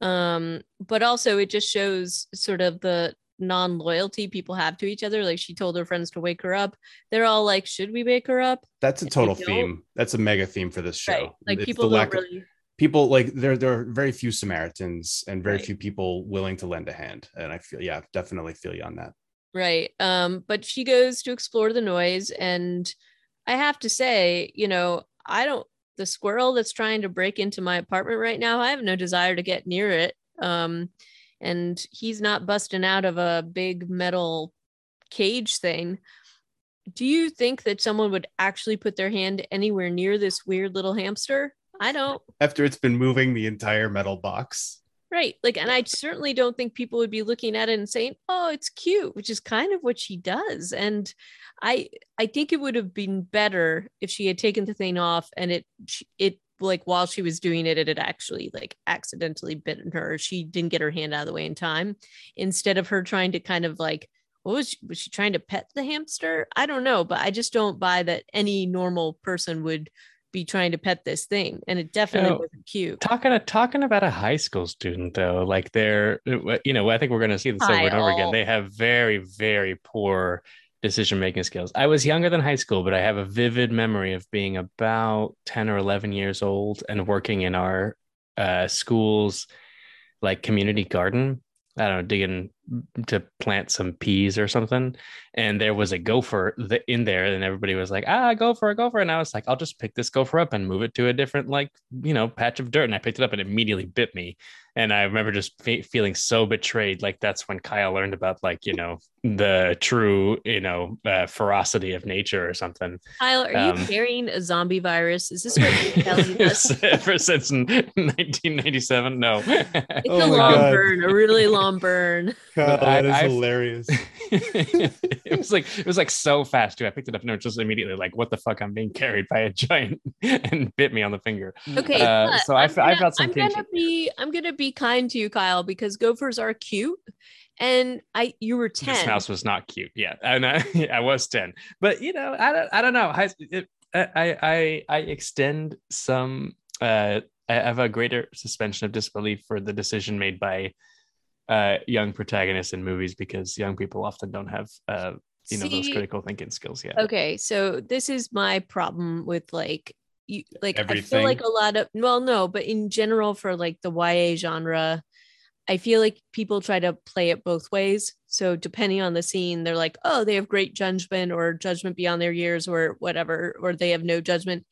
Um, but also it just shows sort of the non-loyalty people have to each other. Like she told her friends to wake her up. They're all like, should we wake her up? that's a total theme that's a mega theme for this show Right. Like It's people the don't lack of- really people like there there are very few samaritans and very Right. few people willing to lend a hand and i feel yeah definitely feel you on that Right. Um, but she goes to explore the noise. And I have to say, you know, I don't, the squirrel that's trying to break into my apartment right now, I have no desire to get near it. Um, and he's not busting out of a big metal cage thing. Do you think that someone would actually put their hand anywhere near this weird little hamster? I don't. after it's been moving the entire metal box Right. Like, and I certainly don't think people would be looking at it and saying, "Oh, it's cute," which is kind of what she does. And I, I think it would have been better if she had taken the thing off and it, it like while she was doing it, it had actually like accidentally bitten her. She didn't get her hand out of the way in time, instead of her trying to kind of like what was she, was she trying to pet the hamster? I don't know, but I just don't buy that any normal person would be trying to pet this thing, and it definitely No. wasn't cute. Talking talking about a high school student though, like they're you know I think we're going to see this over and over again. They have very very poor decision making skills. I was younger than high school, but I have a vivid memory of being about ten or eleven years old and working in our uh, school's like community garden. I don't know, digging to plant some peas or something. And there was a gopher in there, and everybody was like, ah, gopher, gopher. And I was like, I'll just pick this gopher up and move it to a different, like, you know, patch of dirt. And I picked it up and it immediately bit me. And I remember just fe- feeling so betrayed. Like, that's when Kyle learned about, like, you know, the true, you know, uh, ferocity of nature or something. Kyle, are Um, you carrying a zombie virus? Is this what you're telling us? Ever since 1997? No. It's Oh a long God. burn, a really long burn. God, that I- is I've- hilarious. it was like it was like so fast too. I picked it up and it was just immediately like, "What the fuck?" I'm being carried by a giant and bit me on the finger. Okay, Uh, so I I'm I gonna- felt some I'm gonna kinship. be I'm gonna be kind to you, Kyle, because gophers are cute, and I you were ten. This mouse was not cute. Yeah, and I, I was ten, but you know, I don't, I don't know. I, it, I, I, I extend some. Uh, I have a greater suspension of disbelief for the decision made by uh, young protagonists in movies because young people often don't have, uh, you know, those critical thinking skills yet. Okay, so this is my problem with like you like I feel like a lot of well no, but in general for like the YA genre, I feel like people try to play it both ways. So depending on the scene, they're like, oh, they have great judgment or judgment beyond their years or whatever, or they have no judgment.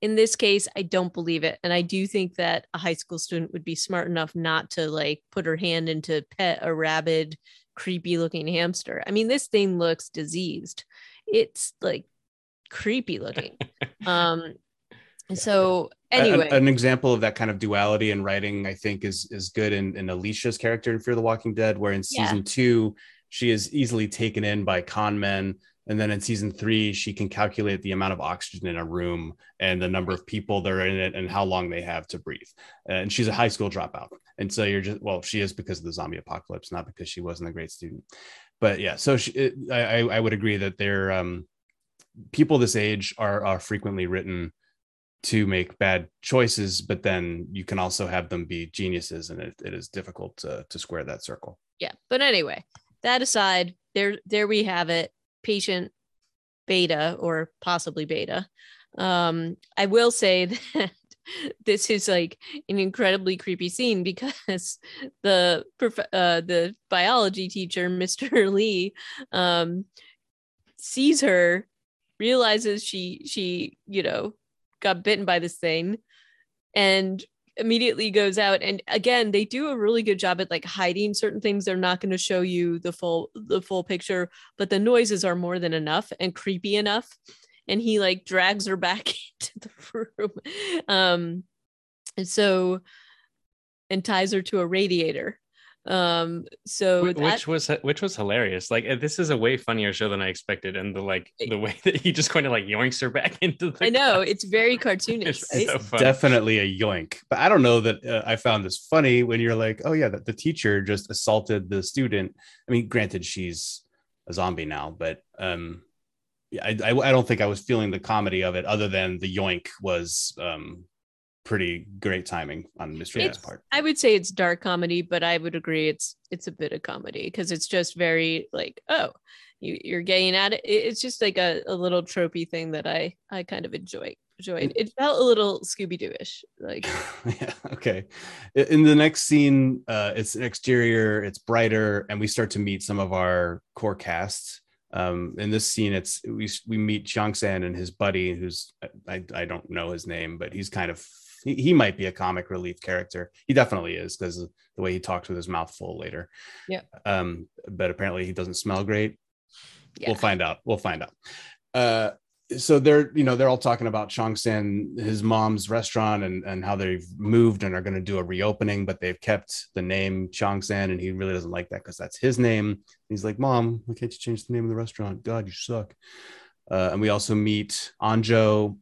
In this case, I don't believe it. And I do think that a high school student would be smart enough not to like put her hand into pet a rabid, creepy looking hamster. I mean, this thing looks diseased. It's like creepy looking. um so A- an- anyway, an, example of that kind of duality in writing, I think, is is good in, in Alicia's character in Fear the Walking Dead, where in Yeah. season two she is easily taken in by con men, and then in season three she can calculate the amount of oxygen in a room and the number of people that are in it and how long they have to breathe. And she's a high school dropout, and so you're just well, she is because of the zombie apocalypse, not because she wasn't a great student. But yeah, so she, I I would agree that they're um, people this age are are frequently written to make bad choices, but then you can also have them be geniuses, and it, it is difficult to, to square that circle. yeah. But anyway, that aside, there there we have it. Patient beta or possibly beta. Um, I will say that this is like an incredibly creepy scene because the uh, the biology teacher, Mr. Lee, um, sees her, realizes she she you know got bitten by this thing, and immediately goes out and again they do a really good job at like hiding certain things. They're not going to show you the full the full picture but the noises are more than enough and creepy enough and he like drags her back into the room um and so and ties her to a radiator um so Wh- that- which was which was hilarious. Like uh, this is a way funnier show than I expected, and the like the way that he just kind of like yoinks her back into the. i know closet. it's very cartoonish It's right? so. Definitely a yoink, but I don't know that uh, I found this funny when you're like, oh yeah, that the teacher just assaulted the student. I mean, granted, she's a zombie now, but um, yeah, I, I I don't think I was feeling the comedy of it, other than the yoink was um pretty great timing on Mr. Part. I would say it's dark comedy, but I would agree it's it's a bit of comedy because it's just very like oh you you're getting at it. It- It's just like a, a little tropey thing that I I kind of enjoy enjoyed. It felt a little Scooby Doo ish, like yeah okay in the next scene uh it's an exterior it's brighter and we start to meet some of our core cast um in this scene it's we we meet Chongsan and his buddy who's I, I don't know his name but he's kind of he, he might be a comic relief character. He definitely is because the way he talks with his mouth full later. Yeah. um but apparently he doesn't smell great. Yeah. we'll find out. We'll find out. Uh so they're you know they're all talking about Chongsan his mom's restaurant and and how they've moved and are going to do a reopening but they've kept the name Chongsan and he really doesn't like that because that's his name. He's like mom why can't you change the name of the restaurant? God you suck. Uh, and we also meet Anjo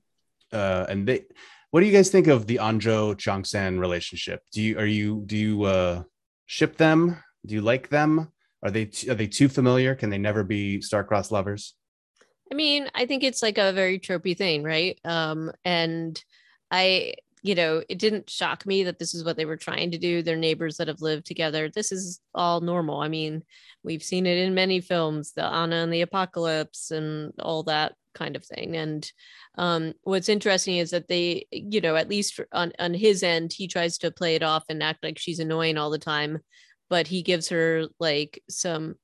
uh and they what do you guys think of the Anjo Chongsan relationship do you are you do you uh ship them do you like them Are they are they too familiar? Can they never be star-crossed lovers? I mean, I think it's like a very tropey thing, right? Um, and I, you know, it didn't shock me that this is what they were trying to do. They're neighbors that have lived together. This is all normal. I mean, we've seen it in many films, the Anna and the Apocalypse and all that kind of thing. And um, what's interesting is that they, you know, at least on, on his end, he tries to play it off and act like she's annoying all the time, but he gives her like some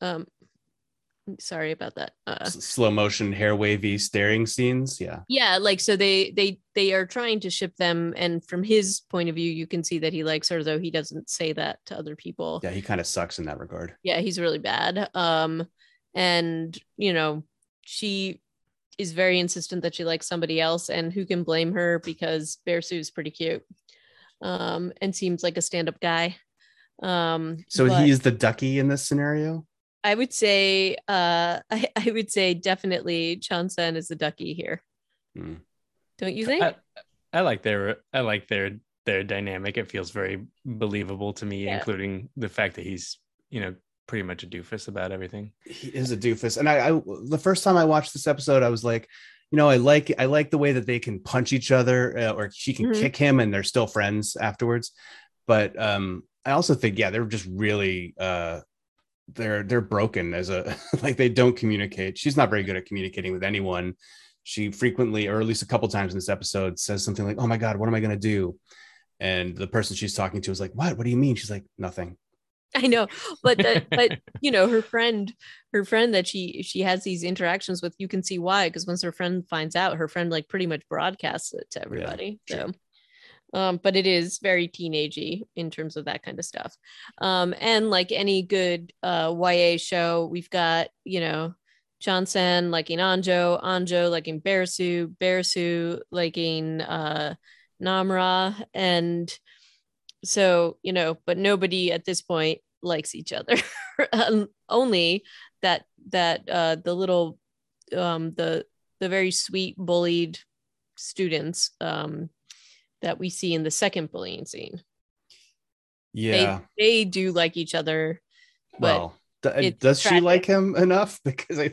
um sorry about that uh, slow motion hair wavy staring scenes? Yeah. Yeah like so they they they are trying to ship them and from his point of view you can see that he likes her though he doesn't say that to other people. Yeah he kind of sucks in that regard. Yeah he's really bad. Um and you know she is very insistent that she likes somebody else and who can blame her because bear is pretty cute um and seems like a stand-up guy um so but- he's the ducky in this scenario I would say uh I, I would say definitely Chongsan is the ducky here. Hmm. Don't you think? I, I like their I like their their dynamic. It feels very believable to me, Yeah. including the fact that he's you know pretty much a doofus about everything. he is a doofus. And I, I the first time i watched this episode i was like you know i like i like the way that they can punch each other uh, or she can Mhm. kick him and they're still friends afterwards. But um i also think yeah they're just really uh they're they're broken as a like they don't communicate. She's not very good at communicating with anyone. She frequently or at least a couple times in this episode says something like oh my god what am i going to do? And the person she's talking to is like what? What do you mean? She's like nothing I know, but the, but you know, her friend, her friend that she she has these interactions with, you can see why because once her friend finds out, her friend like pretty much broadcasts it to everybody. sure. So, um, but it is very teenagey in terms of that kind of stuff. Um, and like any good uh YA show, we've got you know Chongsan liking Anjo, Anjo liking Bearsu, Bearsu liking uh Namra, and so you know but nobody at this point likes each other. Um, only that that uh the little um the the very sweet bullied students um that we see in the second bullying scene. Yeah. they they do like each other but well d- it's does she like him enough because i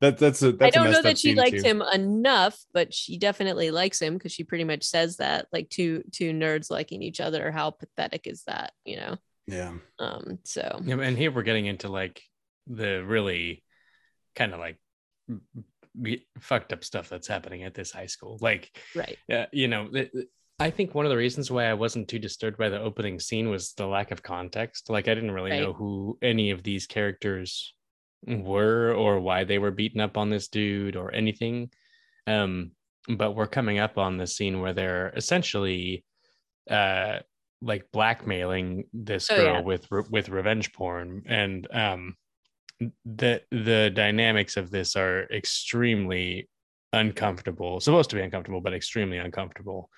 that that's a that's I a don't know that she scene, likes too. him enough, but she definitely likes him because she pretty much says that, like two two nerds liking each other. How pathetic is that, you know? yeah Um, so Yeah, and here we're getting into like the really kind of like m- m- fucked up stuff that's happening at this high school. Like, right, uh, you know, th- th- I think one of the reasons why I wasn't too disturbed by the opening scene was the lack of context. Like, I didn't really Right. know who any of these characters were or why they were beaten up on this dude or anything. Um, but we're coming up on the scene where they're essentially uh like blackmailing this Oh, girl yeah. with re- with revenge porn and um the the dynamics of this are extremely uncomfortable supposed to be uncomfortable but extremely uncomfortable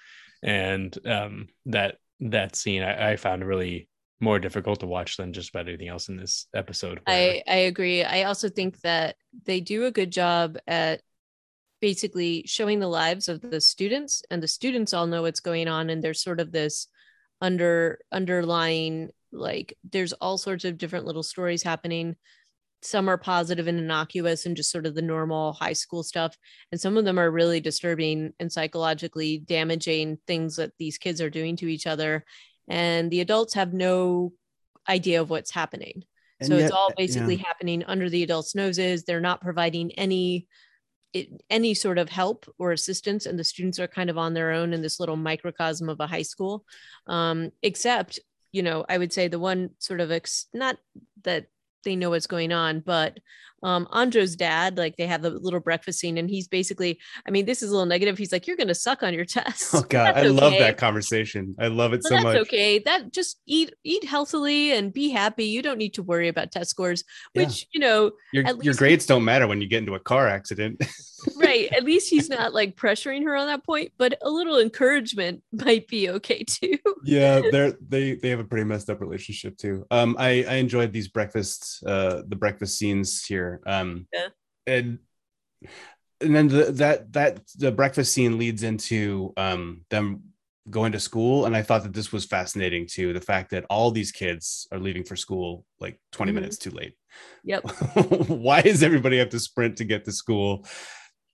and um that that scene I, I found really more difficult to watch than just about anything else in this episode where- I I agree. I also think that they do a good job at basically showing the lives of the students, and the students all know what's going on, and there's sort of this under underlying like there's all sorts of different little stories happening. Some are positive and innocuous and just sort of the normal high school stuff. And some of them are really disturbing and psychologically damaging things that these kids are doing to each other. And the adults have no idea of what's happening And so yet- it's all yeah. basically happening under the adults noses they're not providing any it, any sort of help or assistance and the students are kind of on their own in this little microcosm of a high school um, except you know i would say the one sort of ex- not that they know what's going on but um Anjo's dad like they have the little breakfast scene and he's basically i mean this is a little negative he's like you're gonna suck on your test oh god i love that conversation i love it Well, so that's much okay. That just eat eat healthily and be happy. You don't need to worry about test scores, Yeah. which you know, your, at your least- grades don't matter when you get into a car accident right? At least he's not like pressuring her on that point, but a little encouragement might be okay too. yeah they're they they have a pretty messed up relationship too um i i enjoyed these breakfast uh the breakfast scenes here um Yeah. and and then the, that that the breakfast scene leads into um them going to school and i thought that this was fascinating too the fact that all these kids are leaving for school like 20 Mhm. minutes too late Yep. why does everybody have to sprint to get to school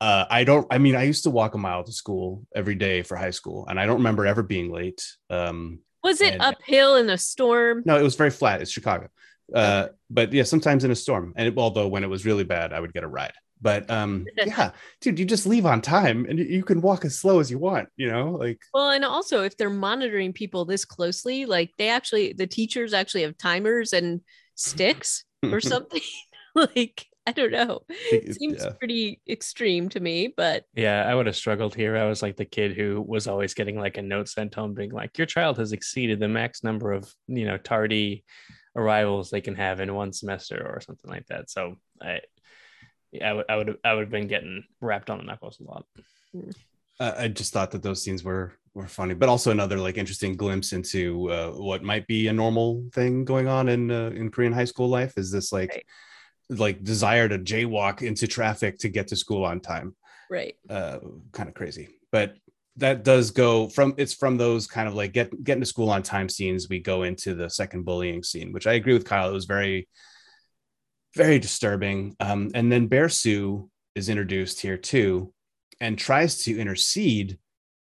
uh, i don't i mean i used to walk a mile to school every day for high school and i don't remember ever being late um, Was it And- uphill in a storm? no it was very flat it's chicago uh, but yeah sometimes in a storm and it, although when it was really bad i would get a ride but um yeah dude you just leave on time and you- you can walk as slow as you want you know like Well, and also if they're monitoring people this closely, like they actually, the teachers actually have timers and sticks or something. like, I don't know. It seems yeah. pretty extreme to me, but Yeah, I would have struggled here. I was like the kid who was always getting like a note sent home being like, your child has exceeded the max number of, you know, tardy arrivals they can have in one semester or something like that. So I, yeah, I would, I would, I would have been getting wrapped on the knuckles a lot. uh, I just thought that those scenes were were funny, but also another like interesting glimpse into uh, what might be a normal thing going on in uh, in Korean high school life. Is this like Right. like desire to jaywalk into traffic to get to school on time? right. Uh, kind of crazy, but that does go from it's from those kind of like get getting to school on time scenes. We go into the second bullying scene, which I agree with Kyle. It was very very disturbing. Um, and then Bear Sue is introduced here too, and tries to intercede,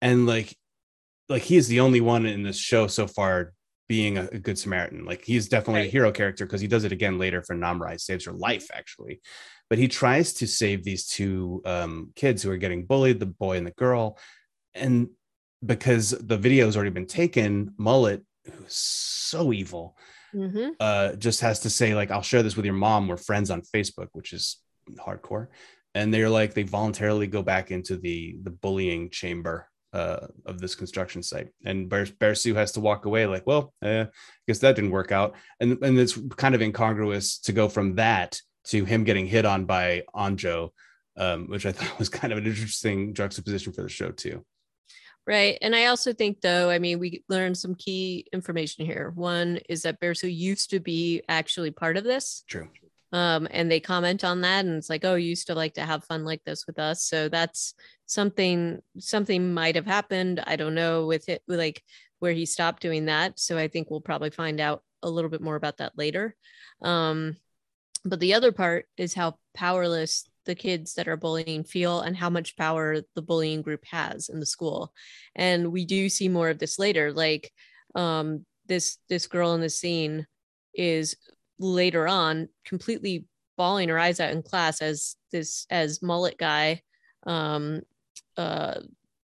and like, like he is the only one in this show so far being a, a good Samaritan. Like he's definitely a hero character because he does it again later for Namra. He saves her life actually, but he tries to save these two um, kids who are getting bullied, the boy and the girl, and because the video has already been taken, Mullet, who's so evil, hmm uh, just has to say like, "I'll share this with your mom. We're friends on Facebook," which is hardcore. And they're like, they voluntarily go back into the the bullying chamber uh, of this construction site, and Bear, Bear Sue has to walk away. Like, well, uh, I guess that didn't work out, and and it's kind of incongruous to go from that to him getting hit on by Anjo, um, which I thought was kind of an interesting juxtaposition for the show too. Right. And I also think, though, I mean, we learned some key information here. One is that Bearsu used to be actually part of this. True. Um, and they comment on that, and it's like, oh, you used to like to have fun like this with us. So that's something, something might have happened. I don't know with it, like where he stopped doing that. So I think we'll probably find out a little bit more about that later. Um, but the other part is how powerless the kids that are bullying feel and how much power the bullying group has in the school. And we do see more of this later like um this this girl in the scene is later on completely bawling her eyes out in class as this as mullet guy um uh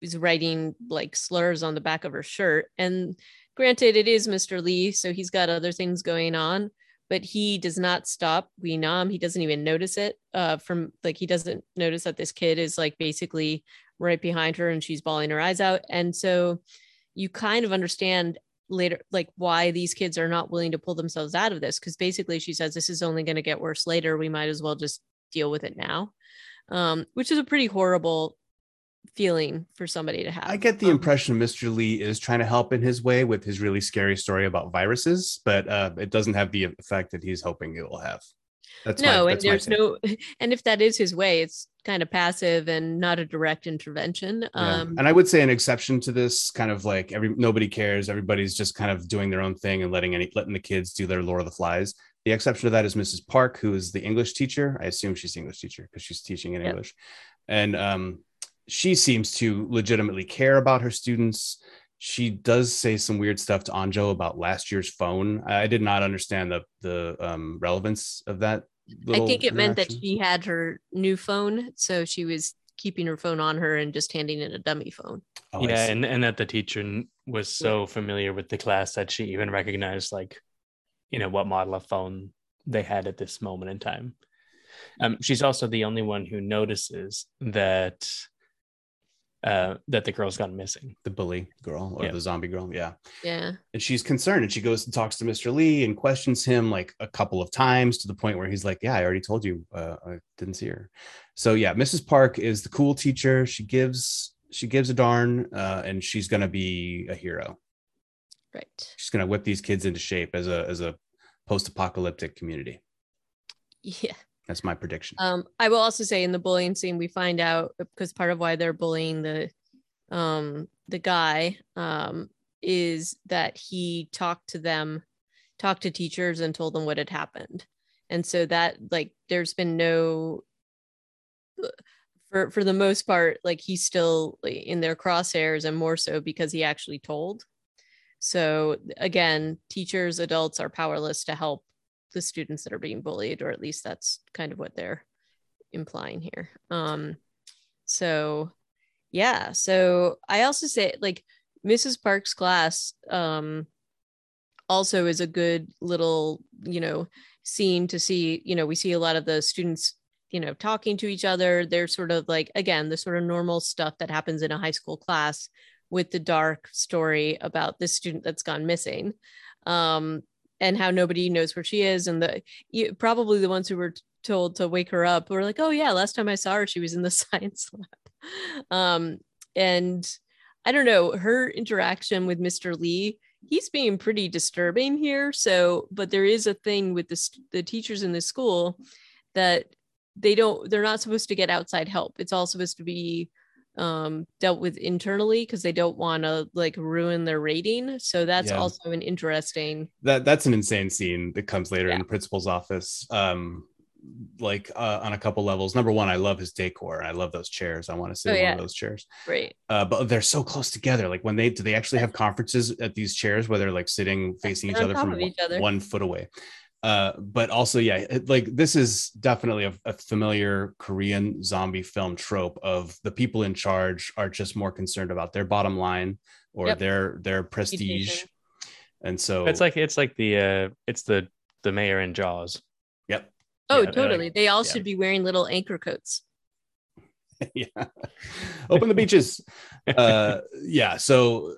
is writing like slurs on the back of her shirt. And granted it is mr lee so he's got other things going on but he does not stop we nom he doesn't even notice it uh from like he doesn't notice that this kid is like basically right behind her and she's bawling her eyes out. And so you kind of understand later like why these kids are not willing to pull themselves out of this because basically she says this is only going to get worse later. We might as well just deal with it now um which is a pretty horrible feeling for somebody to have I get the Um, impression Mr. Lee is trying to help in his way with his really scary story about viruses, but uh, it doesn't have the effect that he's hoping it will have. That's my- no and my there's no and if that is his way it's kind of passive and not a direct intervention Yeah. um and I would say an exception to this kind of like every nobody cares, everybody's just kind of doing their own thing and letting any letting the kids do their Lord of the Flies. The exception to that is Mrs. Park, who is the English teacher. I assume she's the English teacher because she's teaching in Yep. English, and um, she seems to legitimately care about her students. She does say some weird stuff to Anjo about last year's phone. I I did not understand the the um, relevance of that. i think it meant that she had her new phone so she was keeping her phone on her and just handing in a dummy phone Oh, yeah, and, and that the teacher was so familiar with the class that she even recognized like, you know, what model of phone they had at this moment in time. Um, she's also the only one who notices that uh, that the girl's gone missing. the bully girl or Yeah. the zombie girl. Yeah. yeah and she's concerned and she goes and talks to Mr. Lee and questions him like a couple of times to the point where he's like, Yeah, I already told you uh, I didn't see her. So yeah, Mrs. Park is the cool teacher. She gives she gives a darn uh, and she's gonna be a hero. right She's gonna whip these kids into shape as a as a post-apocalyptic community. yeah That's my prediction. Um, I will also say in the bullying scene, we find out because part of why they're bullying the um the guy um, is that he talked to them, talked to teachers and told them what had happened. And so that like there's been no for for the most part like he's still in their crosshairs and more so because he actually told. So again, teachers, adults are powerless to help the students that are being bullied or at least that's kind of what they're implying here. Um so yeah, so I also say like Mrs. Park's class um, also is a good little, you know, scene to see. You know, we see a lot of the students, you know, talking to each other. They're sort of like, again, the sort of normal stuff that happens in a high school class with the dark story about this student that's gone missing. Um, and how nobody knows where she is and the you, probably the ones who were told to wake her up were like oh yeah last time i saw her she was in the science lab um, and I don't know, her interaction with Mr. Lee, he's being pretty disturbing here. So, but there is a thing with the, the teachers in the school that they don't, they're not supposed to get outside help. It's all supposed to be um dealt with internally because they don't want to like ruin their rating so that's yeah. also an interesting that that's an insane scene that comes later yeah. in the principal's office um like uh, on a couple levels. Number one, I love his decor. I love those chairs. I want to sit oh, in yeah. one of those chairs. Right. Uh, but they're so close together. Like when they do they actually have conferences at these chairs where they're like sitting facing each other from each other. one foot away. Uh, but also, yeah, like this is definitely a, a, familiar Korean zombie film trope of the people in charge are just more concerned about their bottom line or yep. their their prestige, and so it's like it's like the uh, it's the the mayor in Jaws. Yep. Oh, yeah, totally. Like, they all yeah. should be wearing little anchor coats. yeah. Open the beaches. uh, yeah. So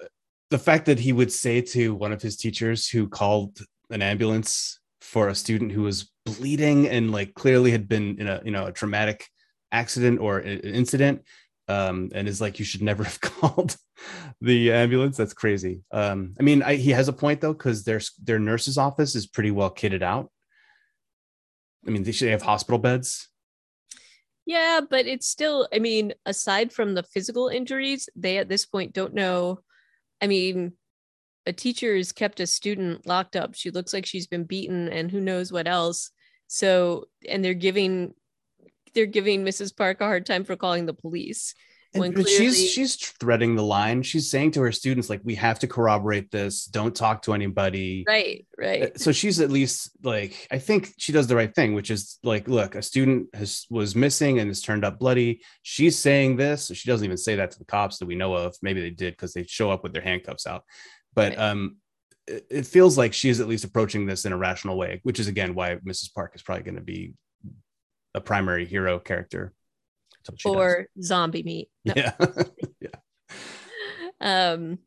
the fact that he would say to one of his teachers who called an ambulance for a student who was bleeding and like clearly had been in a you know a traumatic accident or an incident um, and is like you should never have called the ambulance that's crazy um, i mean I, he has a point though because their their nurse's office is pretty well kitted out I mean, they should have hospital beds. Yeah, but it's still, I mean, aside from the physical injuries, they at this point don't know. I mean, a teacher has kept a student locked up. She looks like she's been beaten and who knows what else. So, and they're giving they're giving Mrs. Park a hard time for calling the police. And, clearly... she's she's threading the line. She's saying to her students like, "We have to corroborate this. Don't talk to anybody." Right, right. Uh, so she's at least like, I think she does the right thing, which is like, look, a student has was missing and has turned up bloody. She's saying this. She doesn't even say that to the cops that we know of. Maybe they did because they show up with their handcuffs out. But right. um, it, it feels like she is at least approaching this in a rational way, which is again why Mrs. Park is probably going to be a primary hero character or does. zombie meat. No. Yeah. yeah. Um,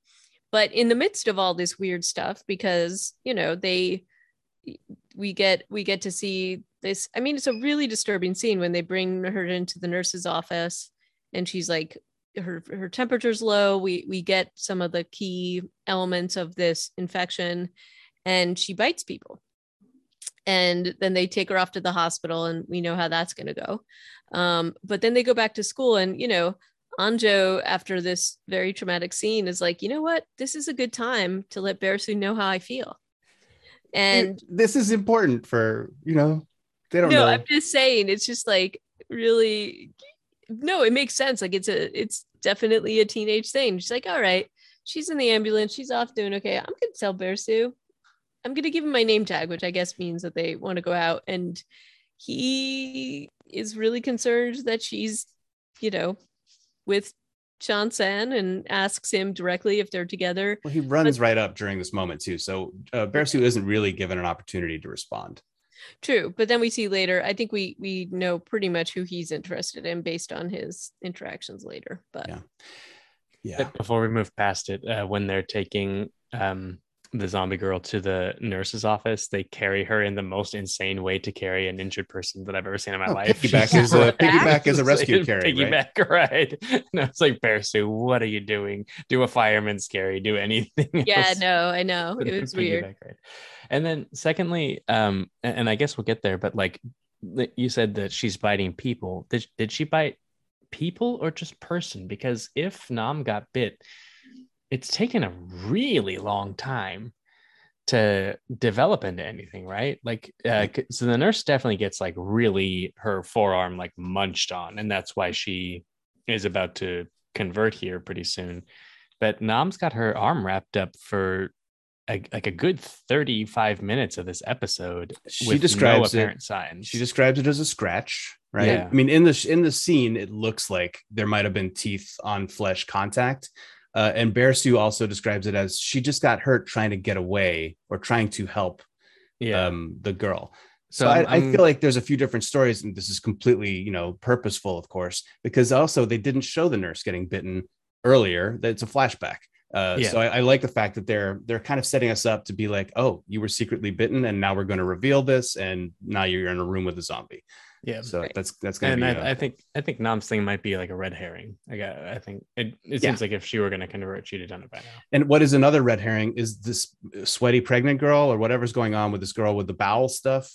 but in the midst of all this weird stuff, because you know they, we get we get to see this. I mean, it's a really disturbing scene when they bring her into the nurse's office, and she's like, her her temperature's low. We we get some of the key elements of this infection, and she bites people and then they take her off to the hospital and we know how that's going to go um, but then they go back to school and you know Anjo after this very traumatic scene is like you know what this is a good time to let Bearsu know how i feel and this is important for you know they don't no know. i'm just saying it's just like really no it makes sense like it's a it's definitely a teenage thing she's like all right she's in the ambulance she's off doing okay i'm gonna tell Bearsu I'm gonna give him my name tag, which I guess means that they want to go out. And he is really concerned that she's, you know, with Chongsan and asks him directly if they're together. Well, he runs but, right up during this moment too. So uh, Bearsu isn't really given an opportunity to respond. True, but then we see later. I think we we know pretty much who he's interested in based on his interactions later. But yeah, yeah. Before we move past it, uh, when they're taking um, the zombie girl to the nurse's office. They carry her in the most insane way to carry an injured person that I've ever seen in my oh, life. Piggyback is a piggyback is a rescue carry. Piggyback right? ride. No, it's like Bearsu, what are you doing? Do a fireman's carry, do anything. Yeah, else. no, I know. It was weird. Ride. And then secondly, um, and, and I guess we'll get there, but like you said that she's biting people. Did did she bite people or just person? Because if Nam got bit, it's taken a really long time to develop into anything, right? Like, uh, so the nurse definitely gets like really her forearm like munched on, and that's why she is about to convert here pretty soon. But Nam's got her arm wrapped up for a, like a good 35 minutes of this episode she describes no apparent it, signs. She describes it as a scratch, right? Yeah. I mean, in the in the scene, it looks like there might have been teeth on flesh contact. Uh, and Bearsu also describes it as she just got hurt trying to get away or trying to help yeah. um, the girl. So, So I, I'm- feel like there's a few different stories, and this is completely, you know, purposeful, of course, because also they didn't show the nurse getting bitten earlier. That it's a flashback. Uh, Yeah. So I, I like the fact that they're they're kind of setting us up to be like, oh, you were secretly bitten, and now we're going to reveal this, and now you're in a room with a zombie. Yeah. So Right. that's that's going and to be. I, uh, I think I think Nam's thing might be like a red herring. Like I, I think it, it Yeah. seems like if she were going to convert, she'd have done it by now. And what is another red herring is this sweaty pregnant girl or whatever's going on with this girl with the bowel stuff.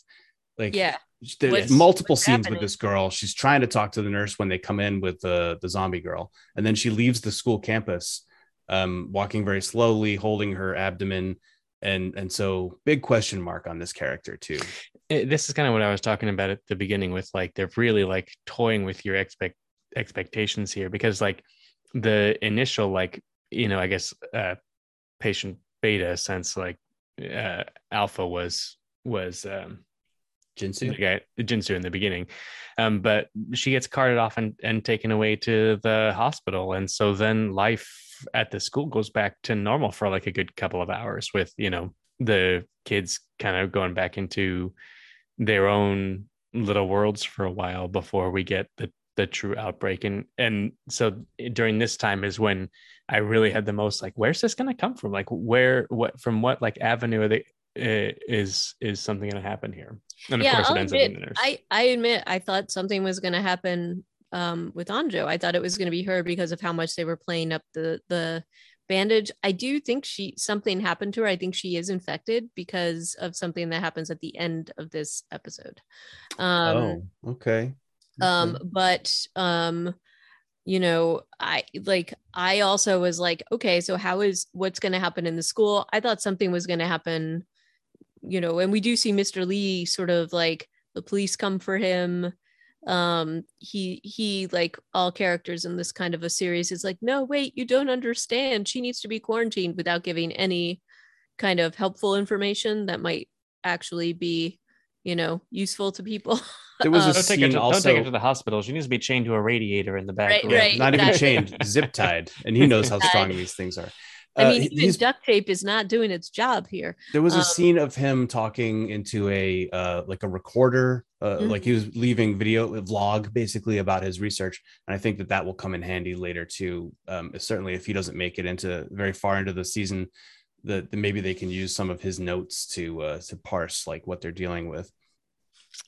Like, Yeah. there's What's- multiple what's scenes happening? with this girl. She's trying to talk to the nurse when they come in with the the zombie girl, and then she leaves the school campus, um, walking very slowly, holding her abdomen, and and so big question mark on this character too. It- this is kind of what I was talking about at the beginning with like they're really like toying with your expect expectations here because like the initial like you know I guess uh patient beta sense like uh alpha was was um the Jinsu. guy Jinsu in the beginning. Um, but she gets carted off and, and taken away to the hospital. And so then life at the school goes back to normal for like a good couple of hours with, you know, the kids kind of going back into their own little worlds for a while before we get the the true outbreak. And and so during this time is when I really had the most like, where's this gonna come from? Like where what from what like avenue are they uh, is is something going to happen here and of yeah, course I'll it ends admit, up being the nurse I I admit I thought something was going to happen um, with Anjo. I thought it was going to be her because of how much they were playing up the the bandage. I do think she something happened to her. I think she is infected because of something that happens at the end of this episode. Um, oh, okay. um Okay. but um you know i like i also was like okay so how is what's going to happen in the school i thought something was going to happen you know and we do see mr lee sort of like the police come for him um he he like all characters in this kind of a series is like no wait you don't understand she needs to be quarantined without giving any kind of helpful information that might actually be you know useful to people There was a um, don't take, her scene to, also. don't take her to the hospital she needs to be chained to a radiator in the back Right, room. right. not even chained, zip tied, and he knows how strong these things are. I Uh, mean, he- even he's- duct tape is not doing its job here. There was a Um, scene of him talking into a uh, like a recorder, uh, Mhm. like he was leaving video vlog basically about his research, and I think that that will come in handy later too. Um, certainly, if he doesn't make it into very far into the season, that that maybe they can use some of his notes to uh, to parse like what they're dealing with.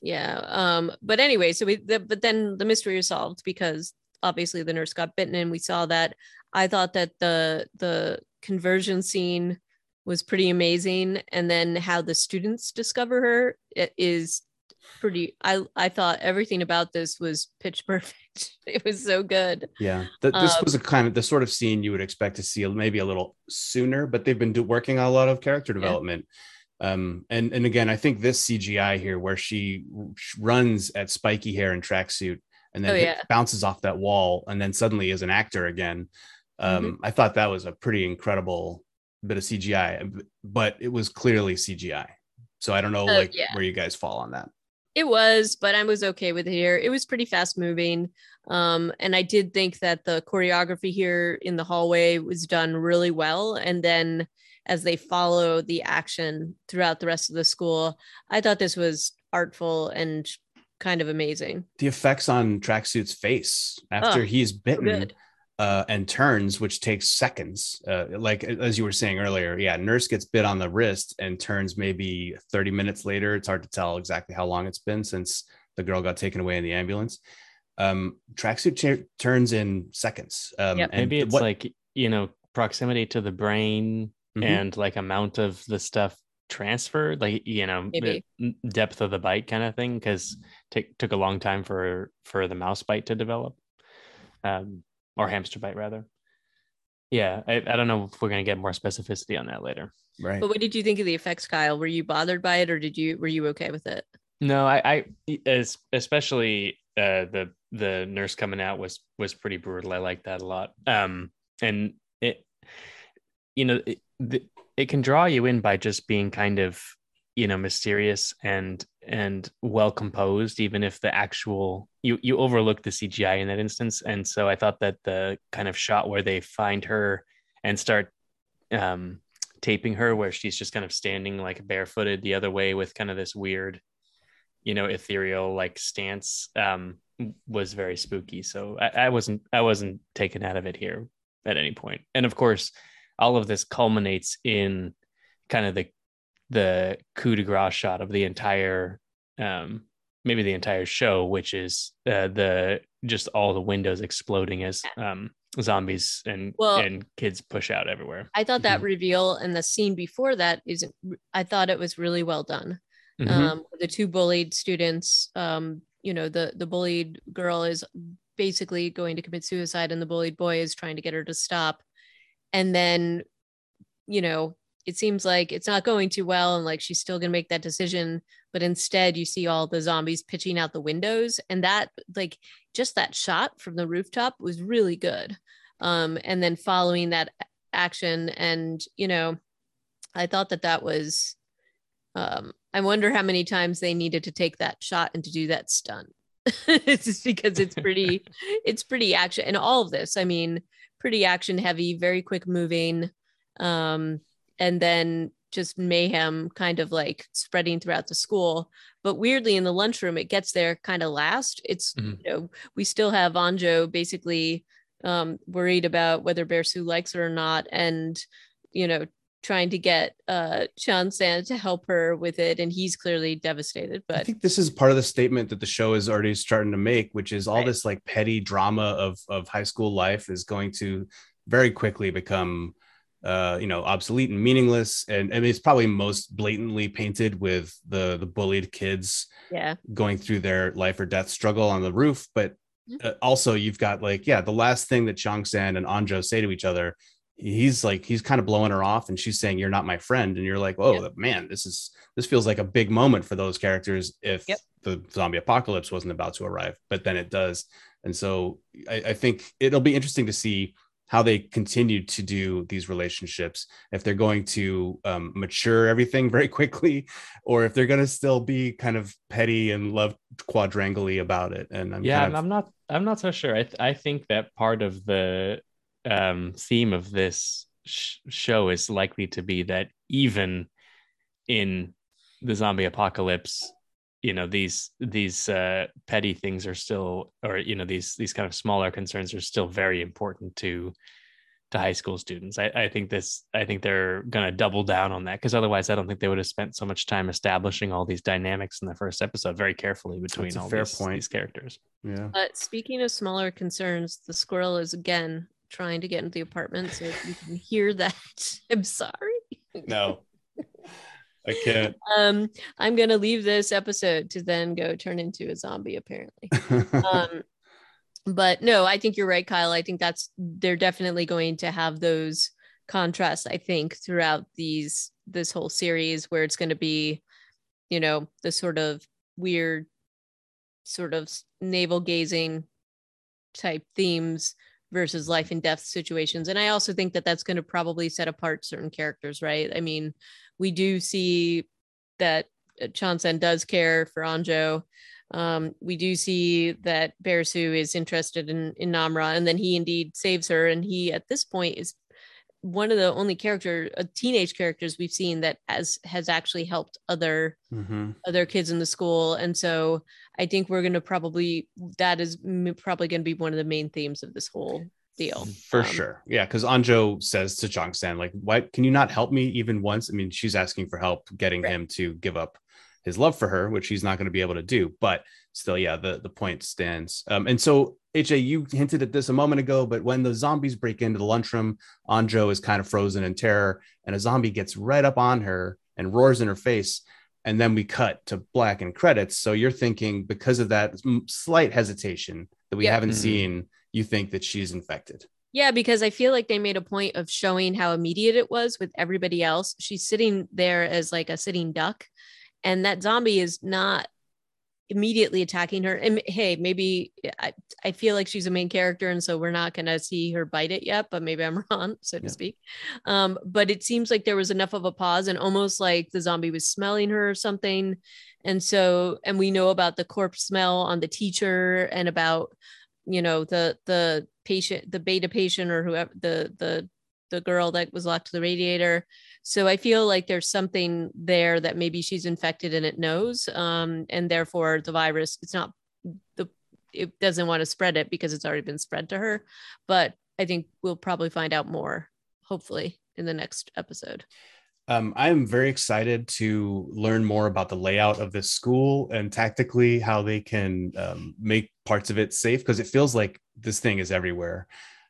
Yeah. Um. But anyway, so we. The, but then the mystery is solved because obviously the nurse got bitten, and we saw that. I thought that the the conversion scene was pretty amazing, and then how the students discover her is pretty. I I thought everything about this was pitch perfect. It was so good. Yeah, Th- this Um, was a kind of the sort of scene you would expect to see maybe a little sooner, but they've been do- working on a lot of character development. Um, and and again, I think this CGI here, where she runs at spiky hair and tracksuit, and then Oh, yeah. bounces off that wall, and then suddenly is an actor again. Um, Mm-hmm. I thought that was a pretty incredible bit of CGI, but it was clearly CGI. So I don't know, Uh, like yeah. where you guys fall on that. It was, but I was okay with it here. It was pretty fast moving. Um, and I did think that the choreography here in the hallway was done really well. And then as they follow the action throughout the rest of the school, I thought this was artful and kind of amazing. The effects on tracksuit's face after Oh, he's bitten. good. Uh, and turns, which takes seconds. Uh, like as you were saying earlier, yeah, nurse gets bit on the wrist and turns maybe 30 minutes later. It's hard to tell exactly how long it's been since the girl got taken away in the ambulance. Um, tracksuit cha- turns in seconds. Um, Yep. and maybe it's what- like you know proximity to the brain Mhm. and like amount of the stuff transferred like you know Maybe. depth of the bite kind of thing because take took a long time for for the mouse bite to develop um or hamster bite rather yeah, I, I don't know if we're gonna get more specificity on that later. Right. But what did you think of the effects, Kyle? Were you bothered by it, or did you were you okay with it? No, I, I as especially uh, the the nurse coming out was was pretty brutal. I like that a lot. Um, and it, you know, it, it can draw you in by just being kind of you know mysterious and and well composed even if the actual you you overlook the cgi in that instance. And so i thought that the kind of shot where they find her and start um taping her where she's just kind of standing like barefooted the other way with kind of this weird you know ethereal like stance um was very spooky. So I, I wasn't i wasn't taken out of it here at any point. And of course all of this culminates in kind of the the coup de grace shot of the entire um maybe the entire show which is uh, the just all the windows exploding as um zombies and Well- and kids push out everywhere I thought that Mhm. reveal and the scene before that is I thought it was really well done. Mhm. Um, the two bullied students, um, you know, the the bullied girl is basically going to commit suicide, and the bullied boy is trying to get her to stop. And then, you know, it seems like it's not going too well, and like she's still gonna make that decision. But instead, you see all the zombies pitching out the windows, and that like just that shot from the rooftop was really good. Um, and then following that action, and you know, I thought that that was um, I wonder how many times they needed to take that shot and to do that stunt. it's just because it's pretty, it's pretty action, and all of this. I mean, pretty action heavy, very quick moving, um, and then just mayhem, kind of like spreading throughout the school. But weirdly, in the lunchroom, it gets there kind of last. It's Mhm. you know we still have Anjo basically um, worried about whether Bearsu likes her or not, and you know trying to get uh Chongsan to help her with it, and he's clearly devastated. But I think this is part of the statement that the show is already starting to make, which is all Right. this like petty drama of of high school life is going to very quickly become uh you know obsolete and meaningless and I mean it's probably most blatantly painted with the the bullied kids yeah, going through their life or death struggle on the roof but Mhm. uh, also you've got like yeah the last thing that Chongsan and Anjo say to each other he's like he's kind of blowing her off and she's saying you're not my friend and you're like oh Yep. man this is this feels like a big moment for those characters if Yep. the zombie apocalypse wasn't about to arrive but then it does and so I, I think it'll be interesting to see how they continue to do these relationships if they're going to um, mature everything very quickly or if they're going to still be kind of petty and love quadrangly about it. And i'm yeah kind of, i'm not i'm not so sure. I, th- I think that part of the um theme of this sh- show is likely to be that even in the zombie apocalypse you know these these uh petty things are still or you know these these kind of smaller concerns are still very important to to high school students i, I think this i think they're going to double down on that because otherwise i don't think they would have spent so much time establishing all these dynamics in the first episode very carefully between all fair these, point. these characters yeah but speaking of smaller concerns, the squirrel is again trying to get into the apartment, so if you can hear that. I'm sorry. no i can't Um, I'm gonna leave this episode to then go turn into a zombie, apparently. um but no i think you're right kyle i think that's they're definitely going to have those contrasts i think throughout these this whole series where it's going to be you know the sort of weird sort of navel gazing type themes versus life and death situations and i also think that that's going to probably set apart certain characters right i mean we do see that uh, Chongsan does care for Anjo um, we do see that Bearsu is interested in, in Namra, and then he indeed saves her. And he, at this point, is one of the only character, uh, teenage characters we've seen that has has actually helped other Mhm. other kids in the school. And so I think we're going to probably that is probably going to be one of the main themes of this whole deal. For Um, sure. Yeah. Cause Anjo says to Chongsan, like, why can you not help me even once? I mean, she's asking for help getting Right. him to give up his love for her, which he's not going to be able to do. But still, yeah, the, the point stands. Um, and so HA, you hinted at this a moment ago, but when the zombies break into the lunchroom, Anjo is kind of frozen in terror, and a zombie gets right up on her and roars in her face. And then we cut to black and credits. So you're thinking because of that slight hesitation that we Yeah. haven't Mhm. seen, you think that she's infected. Yeah, because I feel like they made a point of showing how immediate it was with everybody else. She's sitting there as like a sitting duck, and that zombie is not immediately attacking her. And hey, maybe I, I feel like she's a main character, and so we're not gonna see her bite it yet, but maybe I'm wrong, so to Yeah. speak. Um, but it seems like there was enough of a pause and almost like the zombie was smelling her or something. And so, and we know about the corpse smell on the teacher and about, you know, the the patient, the beta patient or whoever the the the girl that was locked to the radiator. So I feel like there's something there that maybe she's infected and it knows. Um, and therefore the virus, it's not the it doesn't want to spread it because it's already been spread to her. But I think we'll probably find out more, hopefully, in the next episode. Um, I am very excited to learn more about the layout of this school and tactically how they can um, make parts of it safe because it feels like this thing is everywhere.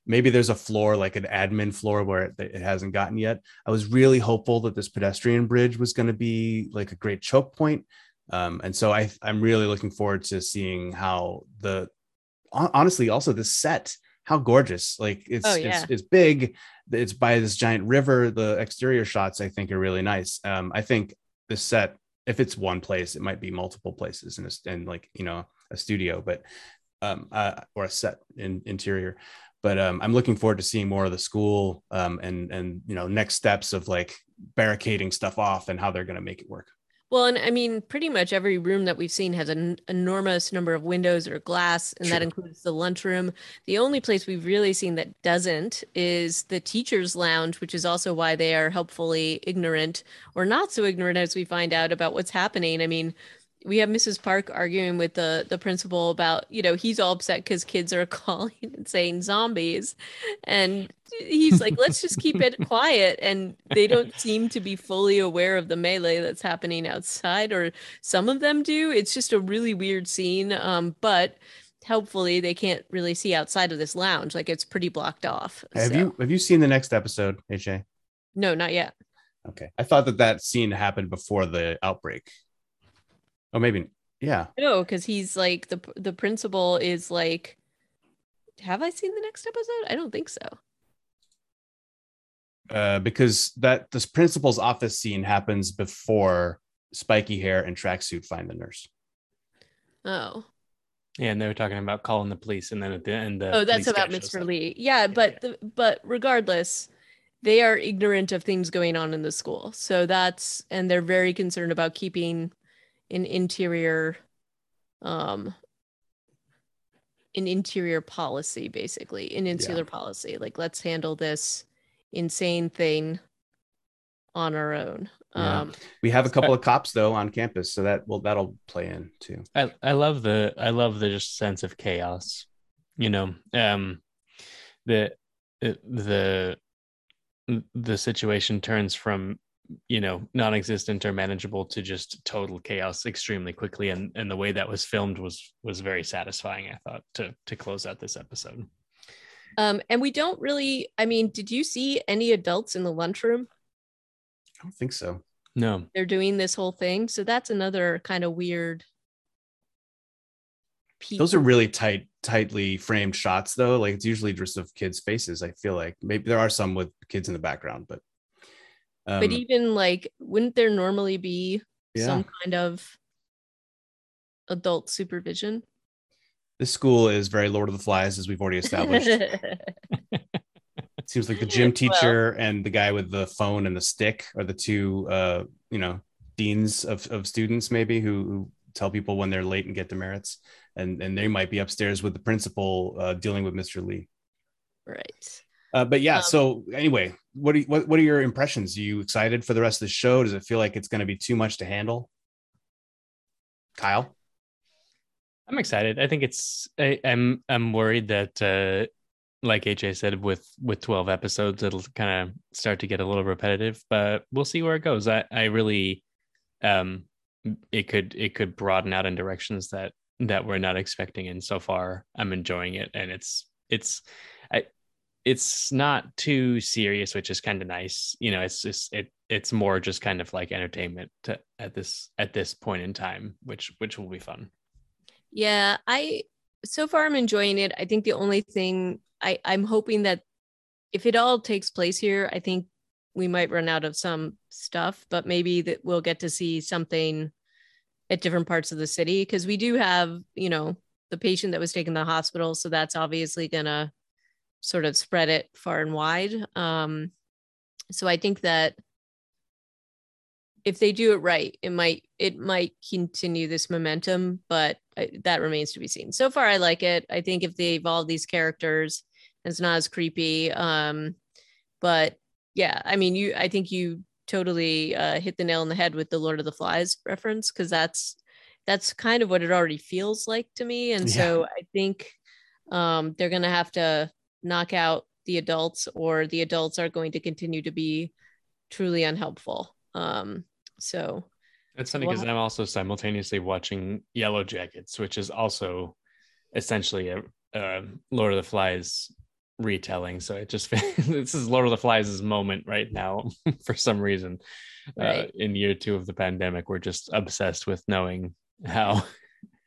Maybe there's a floor like an admin floor where it, it hasn't gotten yet. I was really hopeful that this pedestrian bridge was going to be like a great choke point. Um, and so I, I'm really looking forward to seeing how the honestly also the set how gorgeous like it's Oh, yeah. it's, it's big it's by this giant river the exterior shots i think are really nice um i think this set if it's one place it might be multiple places in a, and like you know a studio but um uh, or a set in interior but um i'm looking forward to seeing more of the school um and and you know next steps of like barricading stuff off and how they're going to make it work Well, and I mean, pretty much every room that we've seen has an enormous number of windows or glass, and that includes the lunchroom. The only place we've really seen that doesn't is the teacher's lounge, which is also why they are helpfully ignorant or not so ignorant as we find out about what's happening. I mean, we have Mrs. Park arguing with the the principal about, you know, he's all upset because kids are calling and saying zombies. And he's like, let's just keep it quiet. And they don't seem to be fully aware of the melee that's happening outside, or some of them do. It's just a really weird scene. Um, but helpfully they can't really see outside of this lounge. Like it's pretty blocked off. have So- you have you seen the next episode aj No, not yet. okay i thought that that scene happened before the outbreak oh maybe yeah No, because he's like the the principal is like. Have I seen the next episode? I don't think so. uh, because that this principal's office scene happens before spiky hair and tracksuit find the nurse. Oh, Yeah, and they were talking about calling the police, and then at the end, the oh, that's about Mr. up. Lee. Yeah, but The, but regardless, they are ignorant of things going on in the school. So that's and they're very concerned about keeping an interior, um, an interior policy, basically an insular policy. Like let's handle this insane thing on our own. Yeah. Um, We have a couple of cops though on campus, so that will that'll play in too. I, I love the I love the just sense of chaos. You know, um, the the the situation turns from you know non-existent or manageable to just total chaos extremely quickly, and and the way that was filmed was was very satisfying. I thought to to close out this episode. um, and we don't really. I mean, did you see any adults in the lunchroom? I don't think so. No, they're doing this whole thing. So that's another kind of weird. piece. Those are really tight, tightly framed shots though. Like it's usually just of kids' faces. I feel like maybe there are some with kids in the background, but um, but even like, wouldn't there normally be Yeah. some kind of adult supervision? this school is very Lord of the Flies, as we've already established. It seems like the gym Well- teacher and the guy with the phone and the stick are the two, uh, you know, deans of, of students maybe who, who tell people when they're late and get demerits, and and they might be upstairs with the principal uh, dealing with Mr. Lee. right. Uh, but yeah, Um, so anyway, what are you, what what are your impressions? Are you excited for the rest of the show? Does it feel like it's going to be too much to handle? Kyle, I'm excited. I think it's I, I'm I'm worried that uh like AJ said with with 12 episodes it'll kind of start to get a little repetitive, but we'll see where it goes. I I really um it could it could broaden out in directions that that we're not expecting and so far I'm enjoying it and it's it's I it's not too serious which is kind of nice. You know, it's just it it's more just kind of like entertainment to, at this at this point in time, which which will be fun. Yeah, I so far I'm enjoying it. I think the only thing I I'm hoping that if it all takes place here, I think we might run out of some stuff, but maybe that we'll get to see something at different parts of the city because we do have, you know, the patient that was taken to the hospital. So that's obviously to sort of spread it far and wide. Um, so I think that if they do it right, it might it might continue this momentum, but that remains to be seen. So far, I like it. I think if they evolve these characters, it's not as creepy. Um, but yeah, I mean, you I think you totally uh, hit the nail on the head with the Lord of the Flies reference because that's that's kind of what it already feels like to me. And yeah. so I think um, they're going to have to knock out the adults, or the adults are going to continue to be truly unhelpful. Um, so it's funny because I'm also simultaneously watching Yellowjackets, which is also essentially a, a Lord of the Flies retelling. So it just this is Lord of the Flies' moment right now for some reason. Uh, right. Uh, in year two of the pandemic, we're just obsessed with knowing how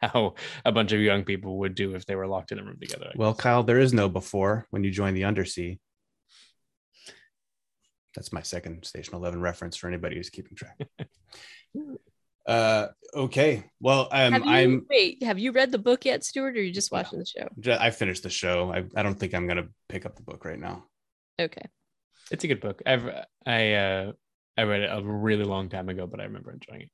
how a bunch of young people would do if they were locked in a room together. I well, Kyle, there is no before when you join the undersea. That's my second Station Eleven reference for anybody who's keeping track. uh, okay. Well, um, you, I'm. Wait, have you read the book yet, Stuart, or are you just watching the show? I finished the show. I, I don't think I'm gonna pick up the book right now. Okay. It's a good book. I've I uh I read it a really long time ago, but I remember enjoying it.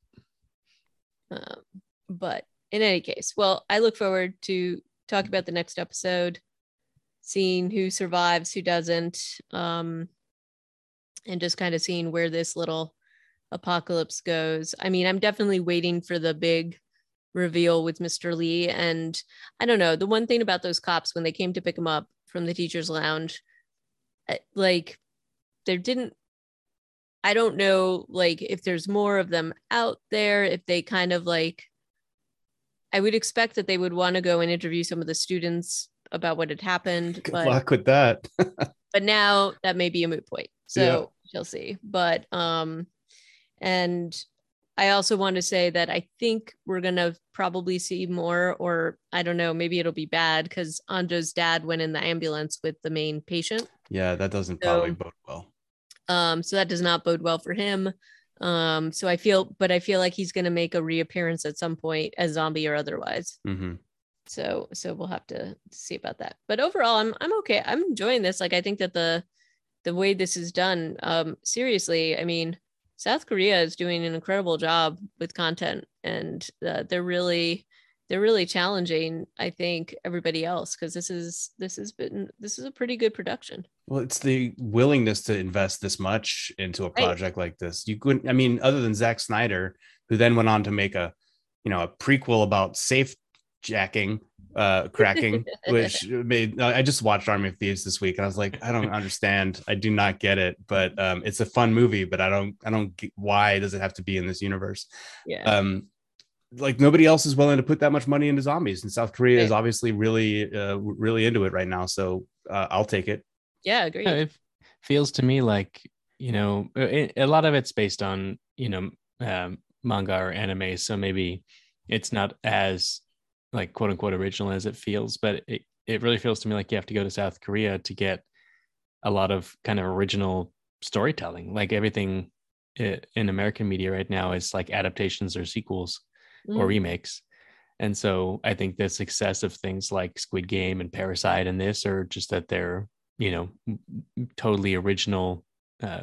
Um, but in any case, well, I look forward to talking about the next episode, seeing who survives, who doesn't, um, and just kind of seeing where this little apocalypse goes. I mean, I'm definitely waiting for the big reveal with Mr. Lee. And I don't know, the one thing about those cops when they came to pick him up from the teacher's lounge, eh, like there didn't I don't know like if there's more of them out there, if they kind of like I would expect that they would want to go and interview some of the students about what had happened. Good but, luck with that. but now that may be a moot point. So yeah. you'll see. But um and I also want to say that I think we're gonna probably see more, or I don't know, maybe it'll be bad because Anjo's dad went in the ambulance with the main patient. Yeah, that doesn't so, probably bode well. Um, so that does not bode well for him. Um, so I feel, but I feel like he's going to make a reappearance at some point as zombie or otherwise. Mm-hmm. So, so we'll have to see about that. But overall, I'm I'm okay. I'm enjoying this. Like I think that the the way this is done, um, seriously, I mean, South Korea is doing an incredible job with content, and uh, they're really they're really challenging i think everybody else because this is this has been this is a pretty good production well, it's the willingness to invest this much into a project right. like this. You couldn't, I mean, other than Zack Snyder, who then went on to make a, you know, a prequel about safe jacking, uh, cracking, which made, I just watched Army of Thieves this week and I was like, I don't understand. I do not get it, but um, it's a fun movie, but I don't, I don't get why does it have to be in this universe? Yeah. Um, like nobody else is willing to put that much money into zombies and south korea right. is obviously really uh, really into it right now so uh, i'll take it yeah, agree. Yeah, it feels to me like you know it, a lot of it's based on you know um, manga or anime, so maybe it's not as like quote unquote original as it feels, but it it really feels to me like you have to go to South Korea to get a lot of kind of original storytelling. Like everything in American media right now is like adaptations or sequels mm. or remakes. And so I think the success of things like Squid Game and Parasite and this are just that they're you know totally original uh,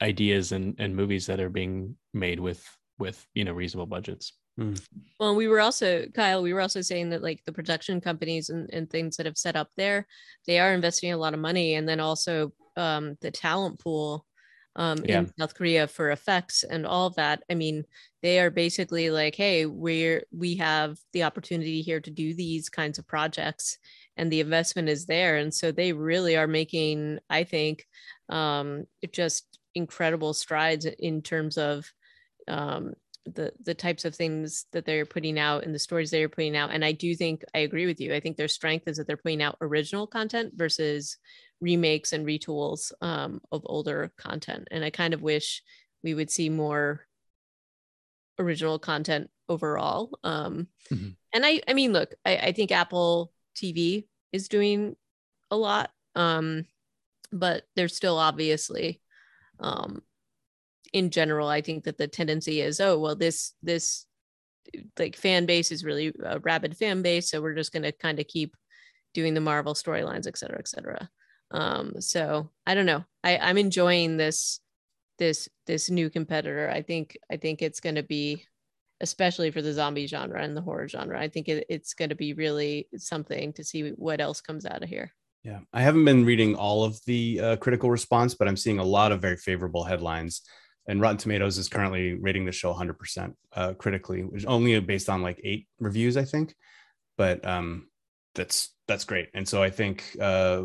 ideas and and movies that are being made with with you know reasonable budgets mm. well we were also kyle we were also saying that like the production companies and, and things that have set up there they are investing a lot of money and then also um, the talent pool um, yeah. in South Korea for effects and all of that. I mean, they are basically like, hey, we're we have the opportunity here to do these kinds of projects, and the investment is there and so they really are making i think um, just incredible strides in terms of um, the the types of things that they're putting out and the stories they're putting out and i do think i agree with you i think their strength is that they're putting out original content versus remakes and retools um, of older content and i kind of wish we would see more original content overall um, mm-hmm. and i i mean look I, I think apple TV is doing a lot. Um, but there's still obviously um in general i think that the tendency is oh well this this like fan base is really a rabid fan base so we're just going to kind of keep doing the marvel storylines et cetera et cetera. Um so i don't know. I i'm enjoying this this this new competitor. I think i think it's going to be especially for the zombie genre and the horror genre i think it, it's going to be really something to see what else comes out of here. Yeah. I haven't been reading all of the uh, critical response but i'm seeing a lot of very favorable headlines and rotten tomatoes is currently rating the show 100% uh, critically which is only based on like eight reviews i think. But um that's that's great. And so i think uh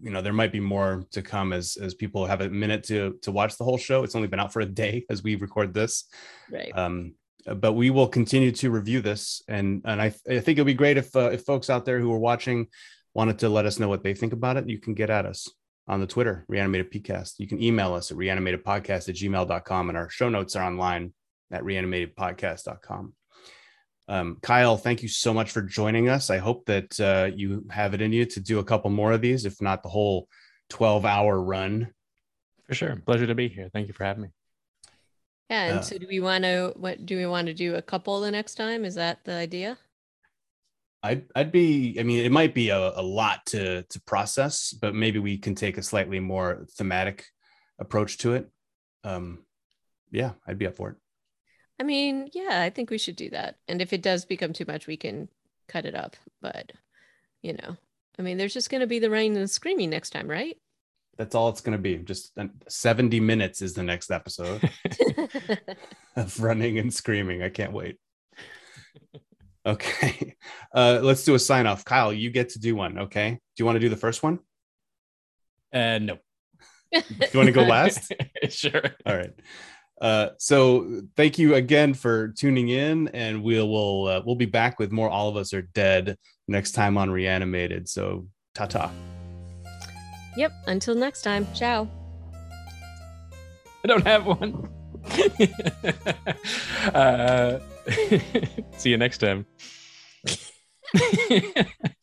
you know there might be more to come as as people have a minute to to watch the whole show. It's only been out for a day as we record this. Right. Um but we will continue to review this. And and i, I think it'll be great if uh, if folks out there who are watching wanted to let us know what they think about it. You can get at us on the twitter reanimated pcast you can email us at reanimatedpodcast at gmail.com and our show notes are online at reanimatedpodcast.com um, Kyle, thank you so much for joining us. I hope that uh, you have it in you to do a couple more of these, if not the whole 12 hour run. For sure. Pleasure to be here. Thank you for having me. Yeah. And uh, so do we want to, what do we want to do a couple the next time? Is that the idea? I'd, I'd be, I mean, it might be a, a lot to, to process, but maybe we can take a slightly more thematic approach to it. Um, yeah, I'd be up for it. I mean, yeah, I think we should do that. And if it does become too much, we can cut it up. But, you know, I mean, there's just going to be the rain and the screaming next time, right? That's all it's going to be. Just 70 minutes is the next episode of running and screaming. I can't wait. Okay. Uh, let's do a sign off. Kyle, you get to do one. Okay. Do you want to do the first one? Uh, no. Do you want to go last? sure. All right. Uh, so thank you again for tuning in, and we'll we'll uh, we'll be back with more. All of us are dead next time on Reanimated. So ta ta. Yep. Until next time. Ciao. I don't have one. uh, see you next time.